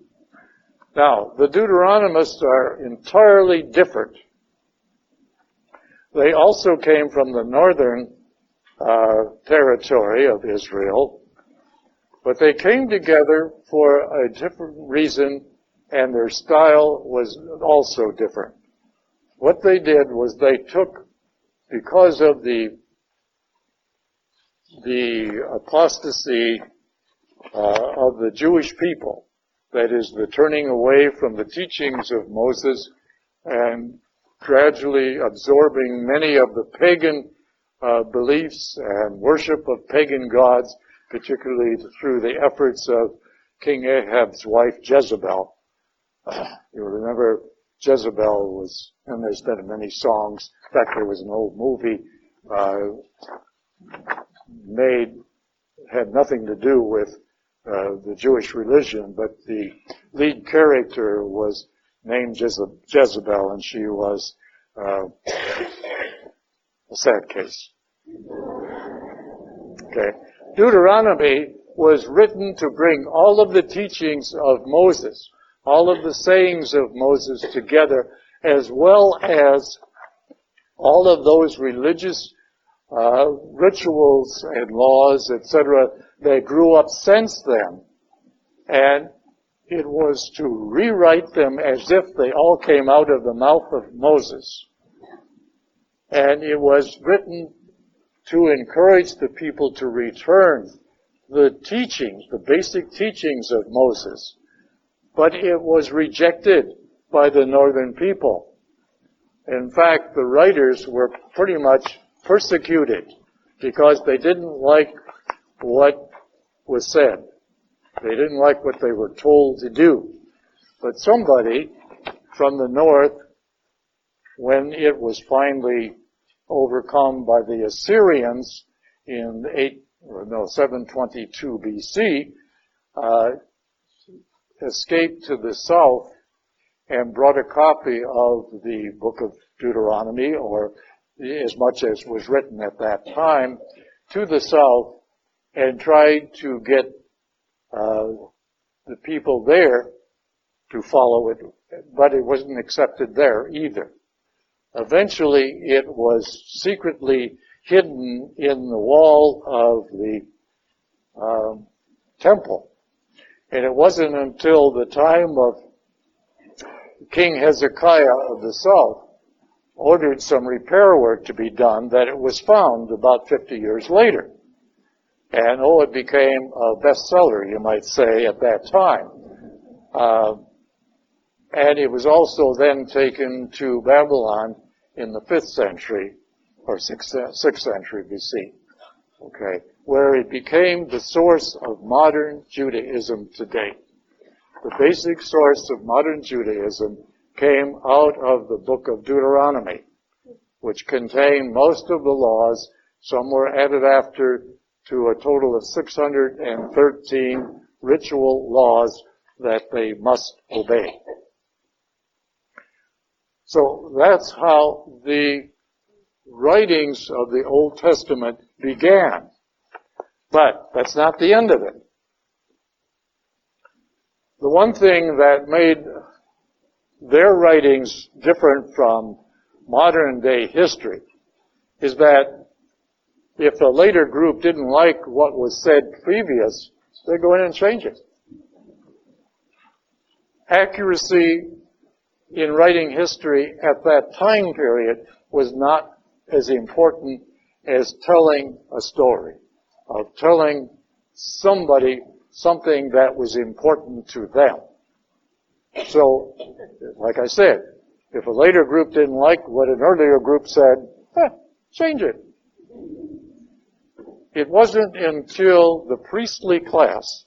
Now, the Deuteronomists are entirely different. They also came from the northern uh, territory of Israel, but they came together for a different reason and their style was also different. What they did was they took, because of the, the apostasy uh, of the Jewish people, that is the turning away from the teachings of Moses and gradually absorbing many of the pagan uh, beliefs and worship of pagan gods, particularly through the efforts of King Ahab's wife Jezebel. You remember Jezebel was, and there's been many songs. In fact, there was an old movie uh, made had nothing to do with uh, the Jewish religion, but the lead character was named Jezebel, and she was uh, a sad case. Okay. Deuteronomy was written to bring all of the teachings of Moses, all of the sayings of Moses together, as well as all of those religious uh, rituals and laws, etc., that grew up since then And it was to rewrite them as if they all came out of the mouth of Moses. And it was written to encourage the people to return the teachings, the basic teachings of Moses. But it was rejected by the northern people. In fact, the writers were pretty much persecuted because they didn't like what was said. They didn't like what they were told to do. But somebody from the north, when it was finally overcome by the Assyrians in 8, or no, 722 BC, uh, escaped to the south and brought a copy of the book of Deuteronomy, or as much as was written at that time, to the south and tried to get uh, the people there to follow it, but it wasn't accepted there either. Eventually, it was secretly hidden in the wall of the um, temple. And it wasn't until the time of King Hezekiah of the south ordered some repair work to be done that it was found about 50 years later. And oh, it became a bestseller, you might say, at that time. Uh, and it was also then taken to Babylon in the 5th century, or 6th, 6th century BC. Okay. Where it became the source of modern Judaism today. The basic source of modern Judaism came out of the book of Deuteronomy, which contained most of the laws. Some were added after to a total of 613 ritual laws that they must obey. So that's how the writings of the Old Testament began. But that's not the end of it. The one thing that made their writings different from modern day history is that if a later group didn't like what was said previous, they go in and change it. Accuracy in writing history at that time period was not as important as telling a story, of telling somebody something that was important to them. So, like I said, if a later group didn't like what an earlier group said, eh, change it. It wasn't until the priestly class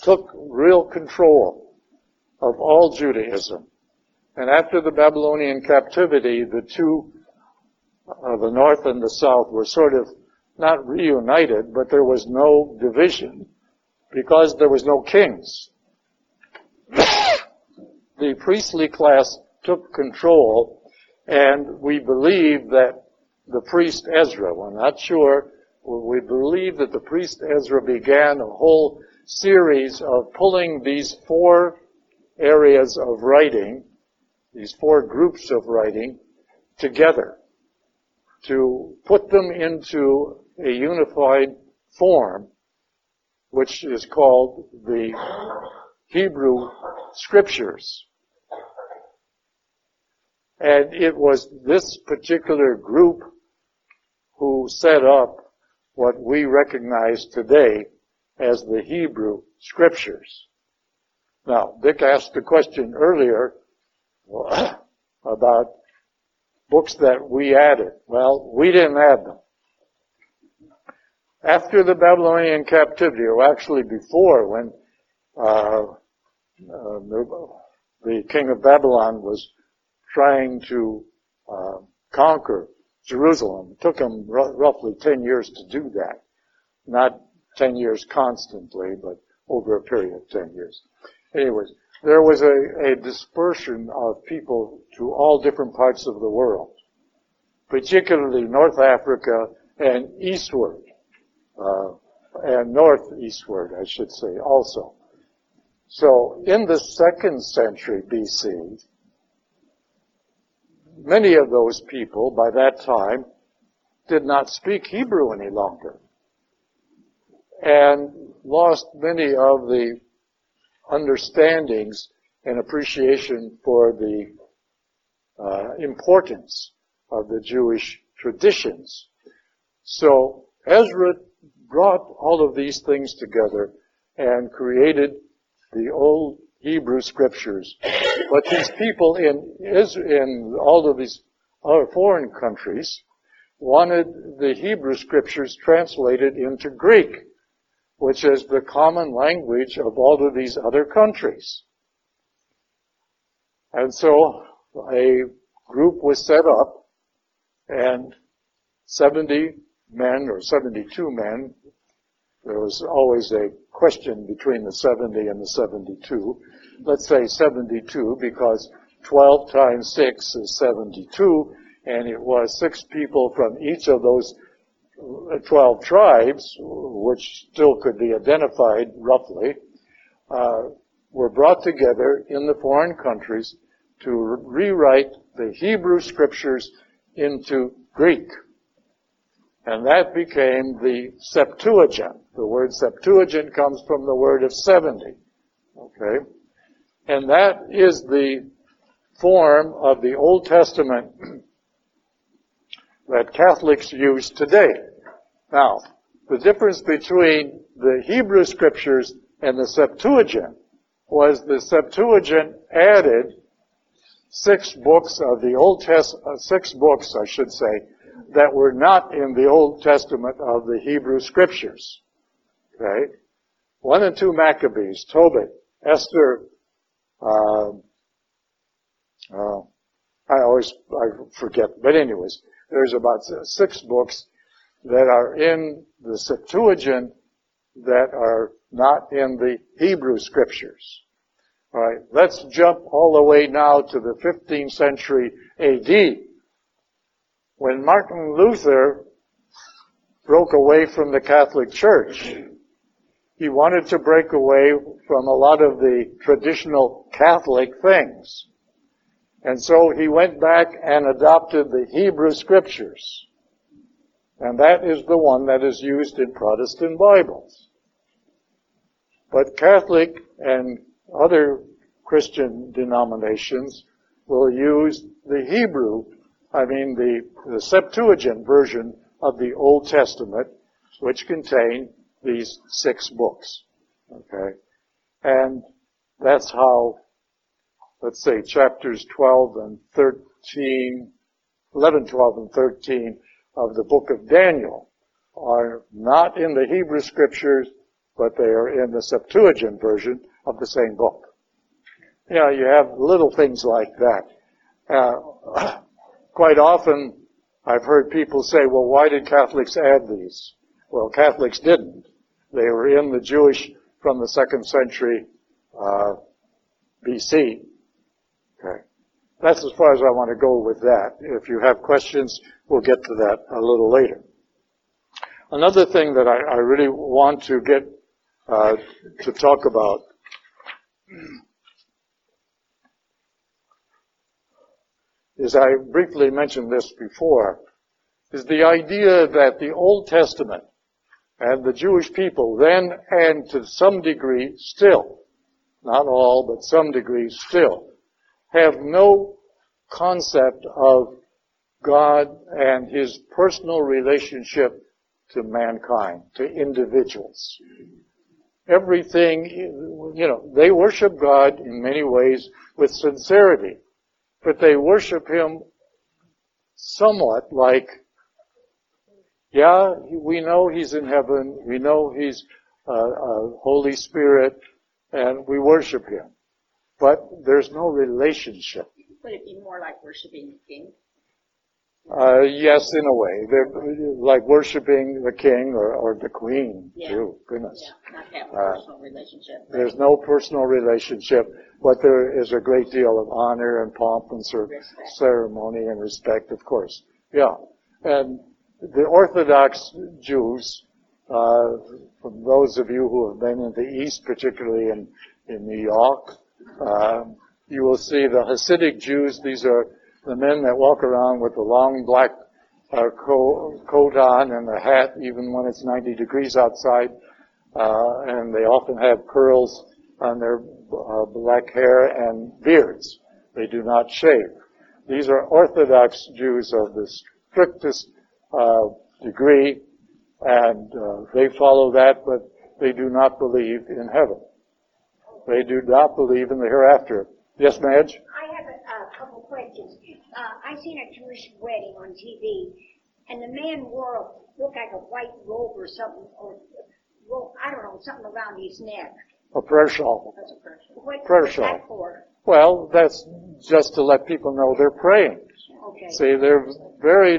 took real control of all Judaism. And after the Babylonian captivity, the two, uh, the north and the south, were sort of not reunited, but there was no division because there was no kings. the priestly class took control, and we believe that the priest Ezra, we're not sure we believe that the priest Ezra began a whole series of pulling these four areas of writing, these four groups of writing, together to put them into a unified form, which is called the Hebrew Scriptures. And it was this particular group who set up what we recognize today as the Hebrew Scriptures. Now, Dick asked a question earlier about books that we added. Well, we didn't add them. After the Babylonian captivity, or actually before, when uh, uh, the, king of Babylon was trying to uh, conquer Jerusalem. It took them r- roughly 10 years to do that. Not 10 years constantly, but over a period of 10 years. Anyways, there was a, a dispersion of people to all different parts of the world, particularly North Africa and eastward, uh, and northeastward, I should say, also. So in the second century BC, many of those people by that time did not speak Hebrew any longer and lost many of the understandings and appreciation for the uh, importance of the Jewish traditions. So Ezra brought all of these things together and created the old Hebrew scriptures. But these people in, in all of these other foreign countries wanted the Hebrew scriptures translated into Greek, which is the common language of all of these other countries. And so a group was set up and 70 men or 72 men, there was always a question between the 70 and the 72. Let's say 72 because 12 times 6 is 72 and it was six people from each of those 12 tribes, which still could be identified roughly, uh, were brought together in the foreign countries to rewrite the Hebrew scriptures into Greek. And that became the Septuagint. The word Septuagint comes from the word of 70. Okay? And that is the form of the Old Testament that Catholics use today. Now, the difference between the Hebrew scriptures and the Septuagint was the Septuagint added six books of the Old Testament, uh, six books, I should say, that were not in the Old Testament of the Hebrew Scriptures. Okay? One and two Maccabees, Tobit, Esther, uh, uh, I always I forget, but anyways, there's about six books that are in the Septuagint that are not in the Hebrew Scriptures. All right, let's jump all the way now to the 15th century AD when Martin Luther broke away from the Catholic Church, he wanted to break away from a lot of the traditional Catholic things. And so he went back and adopted the Hebrew scriptures. And that is the one that is used in Protestant Bibles. But Catholic and other Christian denominations will use the Hebrew I mean the, the Septuagint version of the Old Testament, which contain these six books. Okay? And that's how, let's say, chapters 12 and 13, 11, 12, and 13 of the book of Daniel are not in the Hebrew scriptures, but they are in the Septuagint version of the same book. You know, you have little things like that. Uh, Quite often, I've heard people say, well, why did Catholics add these? Well, Catholics didn't. They were in the Jewish from the second century uh, BC. Okay. That's as far as I want to go with that. If you have questions, we'll get to that a little later. Another thing that I, I really want to get uh, to talk about as I briefly mentioned this before, is the idea that the Old Testament and the Jewish people then and to some degree still, not all, but some degree still, have no concept of God and His personal relationship to mankind, to individuals. Everything, you know, they worship God in many ways with sincerity but they worship him somewhat like, yeah, we know he's in heaven, we know he's uh, uh, Holy Spirit, and we worship him. But there's no relationship. Would it be more like worshiping a king? Uh, yes, in a way. They're like worshiping the king or, or the queen, Yeah. too. Goodness. Yeah, not a Uh, personal relationship. There's no personal relationship, but there is a great deal of honor and pomp and cer- ceremony and respect, of course. Yeah. And the Orthodox Jews, uh, from those of you who have been in the East, particularly in, in New York, uh, you will see the Hasidic Jews. These are the men that walk around with the long black uh, co- coat on and a hat, even when it's 90 degrees outside, uh, and they often have curls on their uh, black hair and beards. They do not shave. These are Orthodox Jews of the strictest uh, degree, and uh, they follow that, but they do not believe in heaven. They do not believe in the hereafter. Yes, Madge? I have a, a couple questions. Uh, I seen a Jewish wedding on TV, and the man wore a, looked like a white robe or something, or well, I don't know, something around his neck. A prayer shawl. That's a person. What, Prayer what's shawl. that for? Well, that's just to let people know they're praying. Okay. See, they're very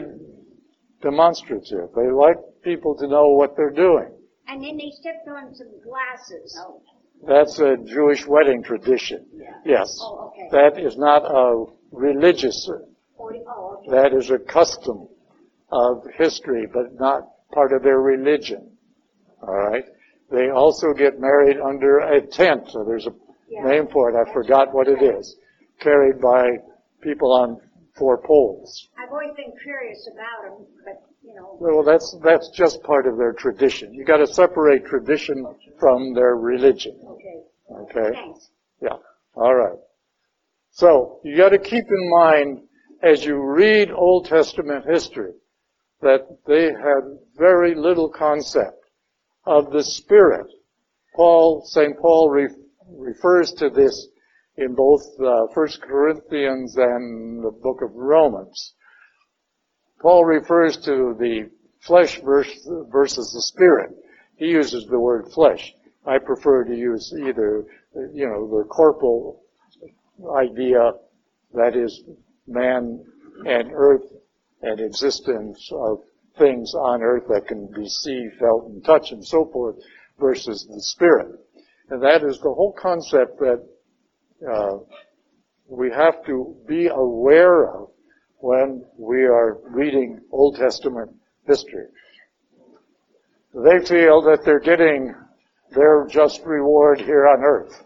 demonstrative. They like people to know what they're doing. And then they stepped on some glasses. Oh, That's a Jewish wedding tradition. Yes. Oh, okay. That is not a religious, oh, okay. that is a custom of history, but not part of their religion. All right? They also get married under a tent, so there's a Yeah. name for it. I forgot what it is. Carried by people on four poles. I've always been curious about them, but, you know, Well, that's, that's just part of their tradition. You gotta separate tradition from their religion. Okay. Thanks. Yeah. All right. So you got to keep in mind as you read Old Testament history that they had very little concept of the Spirit. Paul, St. Paul re- refers to this in both uh, 1 Corinthians and the book of Romans. Paul refers to the flesh versus, versus the spirit. He uses the word flesh. I prefer to use either, you know, the corporal idea that is man and earth and existence of things on earth that can be seen, felt, and touched and so forth versus the spirit. And that is the whole concept that uh, we have to be aware of when we are reading Old Testament history. They feel that they're getting their just reward here on earth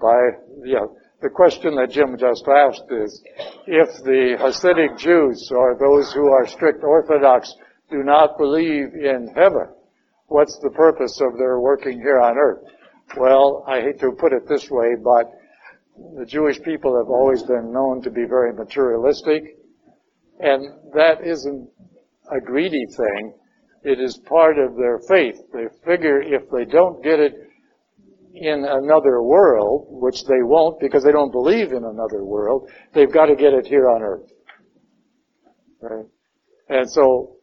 by, you know, the question that Jim just asked is, if the Hasidic Jews or those who are strict Orthodox do not believe in heaven, what's the purpose of their working here on earth? Well, I hate to put it this way, but the Jewish people have always been known to be very materialistic, and that isn't a greedy thing. It is part of their faith. They figure if they don't get it in another world, which they won't because they don't believe in another world, they've got to get it here on earth. Right? And so,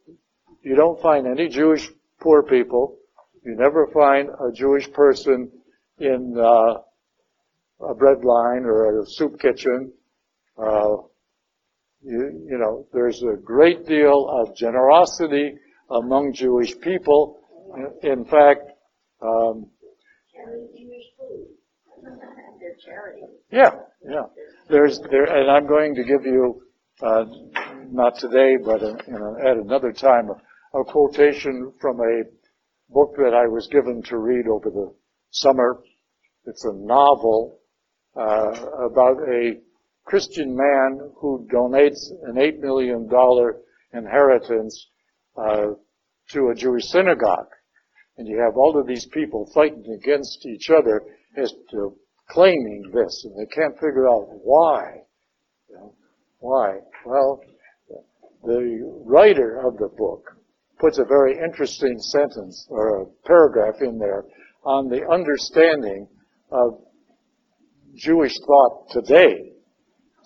you don't find any Jewish poor people. You never find a Jewish person in uh, a bread line or a soup kitchen. Uh, you, you know, there's a great deal of generosity among Jewish people. In fact, um, yeah, yeah. There's there, and I'm going to give you, uh, not today, but in, in a, at another time, a, a quotation from a book that I was given to read over the summer. It's a novel uh, about a Christian man who donates an eight million dollar inheritance uh, to a Jewish synagogue, and you have all of these people fighting against each other as to claiming this, and they can't figure out why. You know, why? Well, the writer of the book puts a very interesting sentence or a paragraph in there on the understanding of Jewish thought today.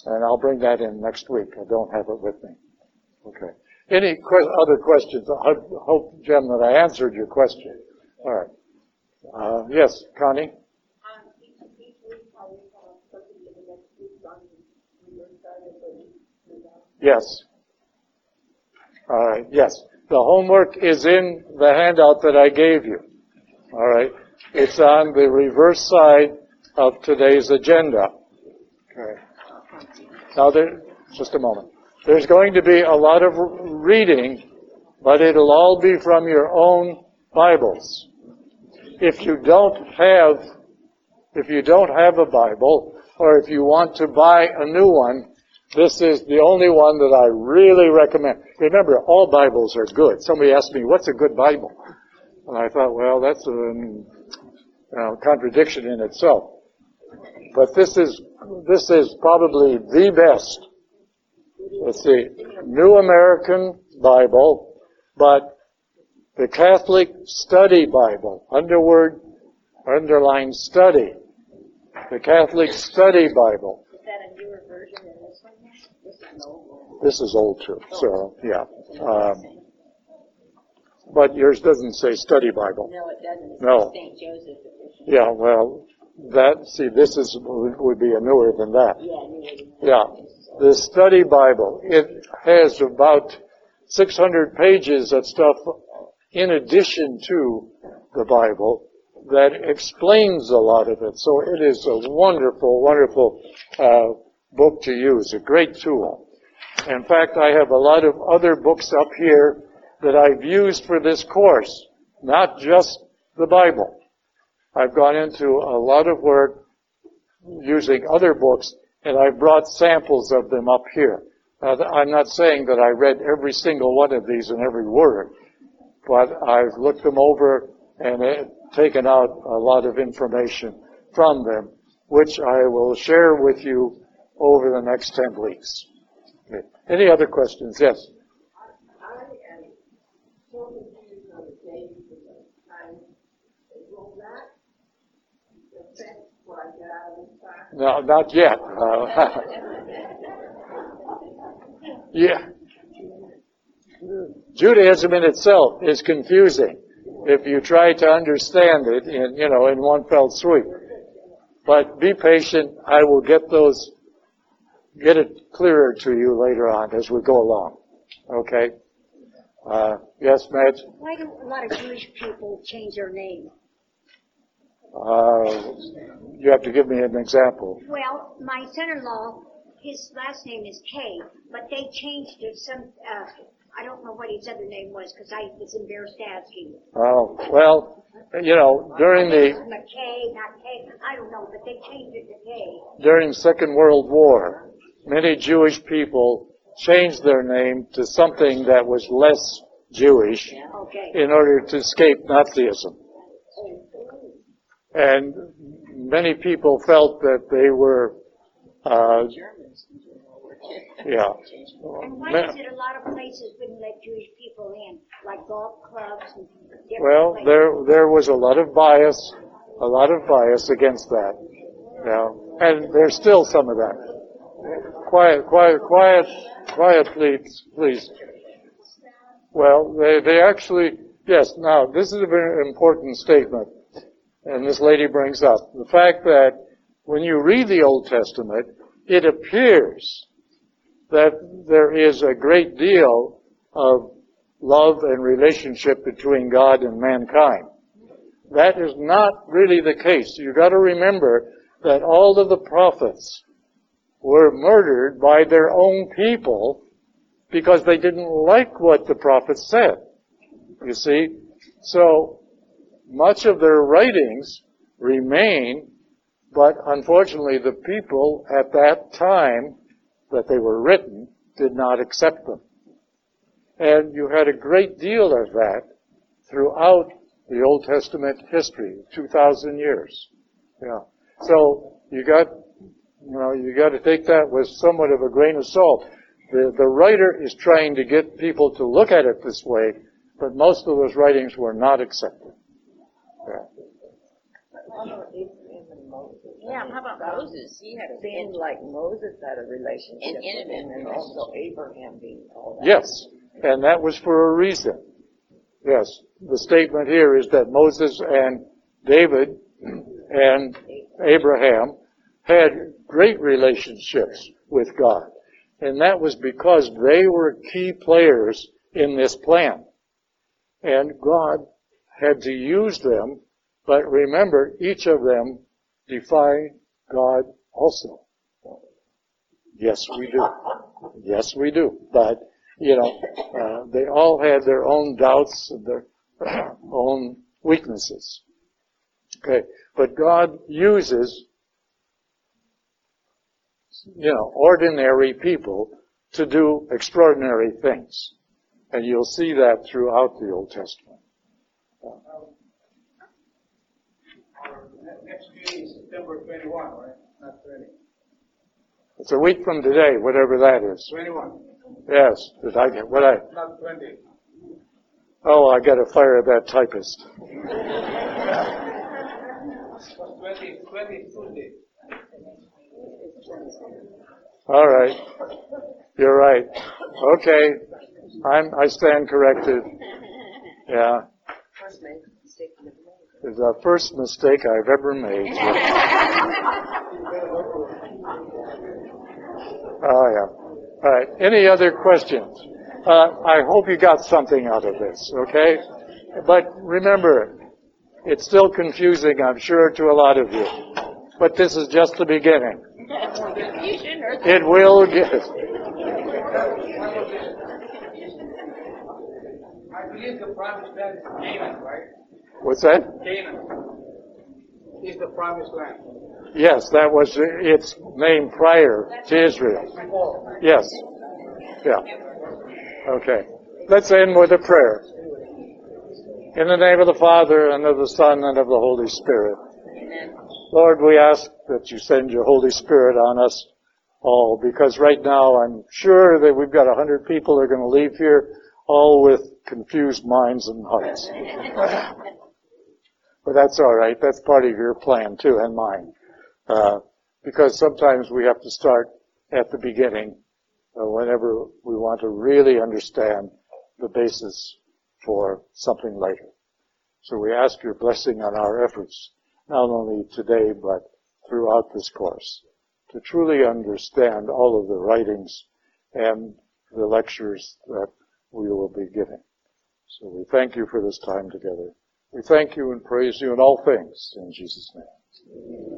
And I'll bring that in next week. I don't have it with me. Okay. Any que- other questions? I hope, Jim, that I answered your question. All right. Uh, yes, Connie? Yes. All right. Yes. The homework is in the handout that I gave you. All right. It's on the reverse side of today's agenda. Okay. Now there, just a moment. There's going to be a lot of reading, but it'll all be from your own Bibles. If you don't have, if you don't have a Bible, or if you want to buy a new one, this is the only one that I really recommend. Remember, all Bibles are good. Somebody asked me, what's a good Bible? And I thought, well, that's a, uh, contradiction in itself. But this is, this is probably the best. Let's see, New American Bible, but the Catholic Study Bible, underword, underline study. The Catholic Study Bible. Is that a newer version than this one? This is old. This is old too, so, yeah. Um, but yours doesn't say study Bible. No, it doesn't. It's No. St. Joseph edition. Yeah, well, that, see, this is, would be a newer than that. Yeah, newer than that. Yeah. The study Bible, it has about 600 pages of stuff in addition to the Bible that explains a lot of it. So it is a wonderful, wonderful uh, book to use, a great tool. In fact, I have a lot of other books up here that I've used for this course, not just the Bible. I've gone into a lot of work using other books, and I've brought samples of them up here. Now, I'm not saying that I read every single one of these and every word, but I've looked them over and uh, taken out a lot of information from them, which I will share with you over the next 10 weeks. Okay. Any other questions? Yes. I am so confused on the days of the time. Will that affect what I get out of this class? No, not yet. Uh, yeah. Judaism in itself is confusing if you try to understand it in, you know, in one fell swoop. But be patient. I will get those, get it clearer to you later on as we go along. Okay? Uh, yes, Madge? Why do a lot of Jewish people change their name? Uh, you have to give me an example. Well, my son-in-law, his last name is Kay, but they changed it some, uh, I don't know what his other name was because I was embarrassed to ask him. Oh, well, you know, during the, McKay, not Kay, I don't know, but they changed it to Kay. during Second World War, many Jewish people changed their name to something that was less Jewish Okay. in order to escape Nazism. And many people felt that they were, uh, yeah. And why is it a lot of places wouldn't let Jewish people in, like golf clubs and Well, places? there, there was a lot of bias, a lot of bias against that. Yeah. And there's still some of that. Quiet, quiet, quiet, quiet, please, please. Well, they, they actually, yes, now, this is a very important statement, and this lady brings up the fact that when you read the Old Testament, it appears that there is a great deal of love and relationship between God and mankind. That is not really the case. You've got to remember that all of the prophets were murdered by their own people because they didn't like what the prophets said. You see? So, much of their writings remain, but unfortunately the people at that time that they were written did not accept them. And you had a great deal of that throughout the Old Testament history, 2,000 years. Yeah. So you got, you know, you got to take that with somewhat of a grain of salt. The, the writer is trying to get people to look at it this way, but most of those writings were not accepted. Yeah. Abraham and Moses. Yeah, how about Moses? He had a Seemed like Moses had a relationship An with intimate him, and also Abraham being called out. Yes, and that was for a reason. Yes, the statement here is that Moses and David and Abraham had great relationships with God. And that was because they were key players in this plan. And God had to use them, but remember, each of them defied God also. Yes, we do. Yes, we do. But, you know, uh, they all had their own doubts and their own weaknesses. Okay. But God uses, you know, ordinary people to do extraordinary things. And you'll see that throughout the Old Testament. Are next meeting is September twenty-one, right? Not twenty. It's a week from today, whatever that is. Twenty-one, Yes, did I get, what I, not twenty. oh, I gotta fire that typist. Was twenty, twenty Tuesday. All right. You're right. Okay. I'm, I stand corrected. Yeah. First made mistake never made. It's the first mistake I've ever made. Oh, yeah. All right. Any other questions? Uh, I hope you got something out of this, okay? But remember, it's still confusing, I'm sure, to a lot of you. But this is just the beginning. Confusion or It will get, I believe the promised land is Canaan, right? What's that? Canaan is the promised land. Yes, that was its name prior to Israel. Yes. Yeah. Okay. Let's end with a prayer. In the name of the Father, and of the Son, and of the Holy Spirit. Amen. Lord, we ask that you send your Holy Spirit on us all, because right now I'm sure that we've got a hundred people that are going to leave here, all with confused minds and hearts. But that's all right. That's part of your plan too, and mine. Uh, because sometimes we have to start at the beginning uh, whenever we want to really understand the basis for something later. So we ask your blessing on our efforts, not only today, but throughout this course, to truly understand all of the writings and the lectures that we will be giving. So we thank you for this time together. We thank you and praise you in all things in Jesus' name.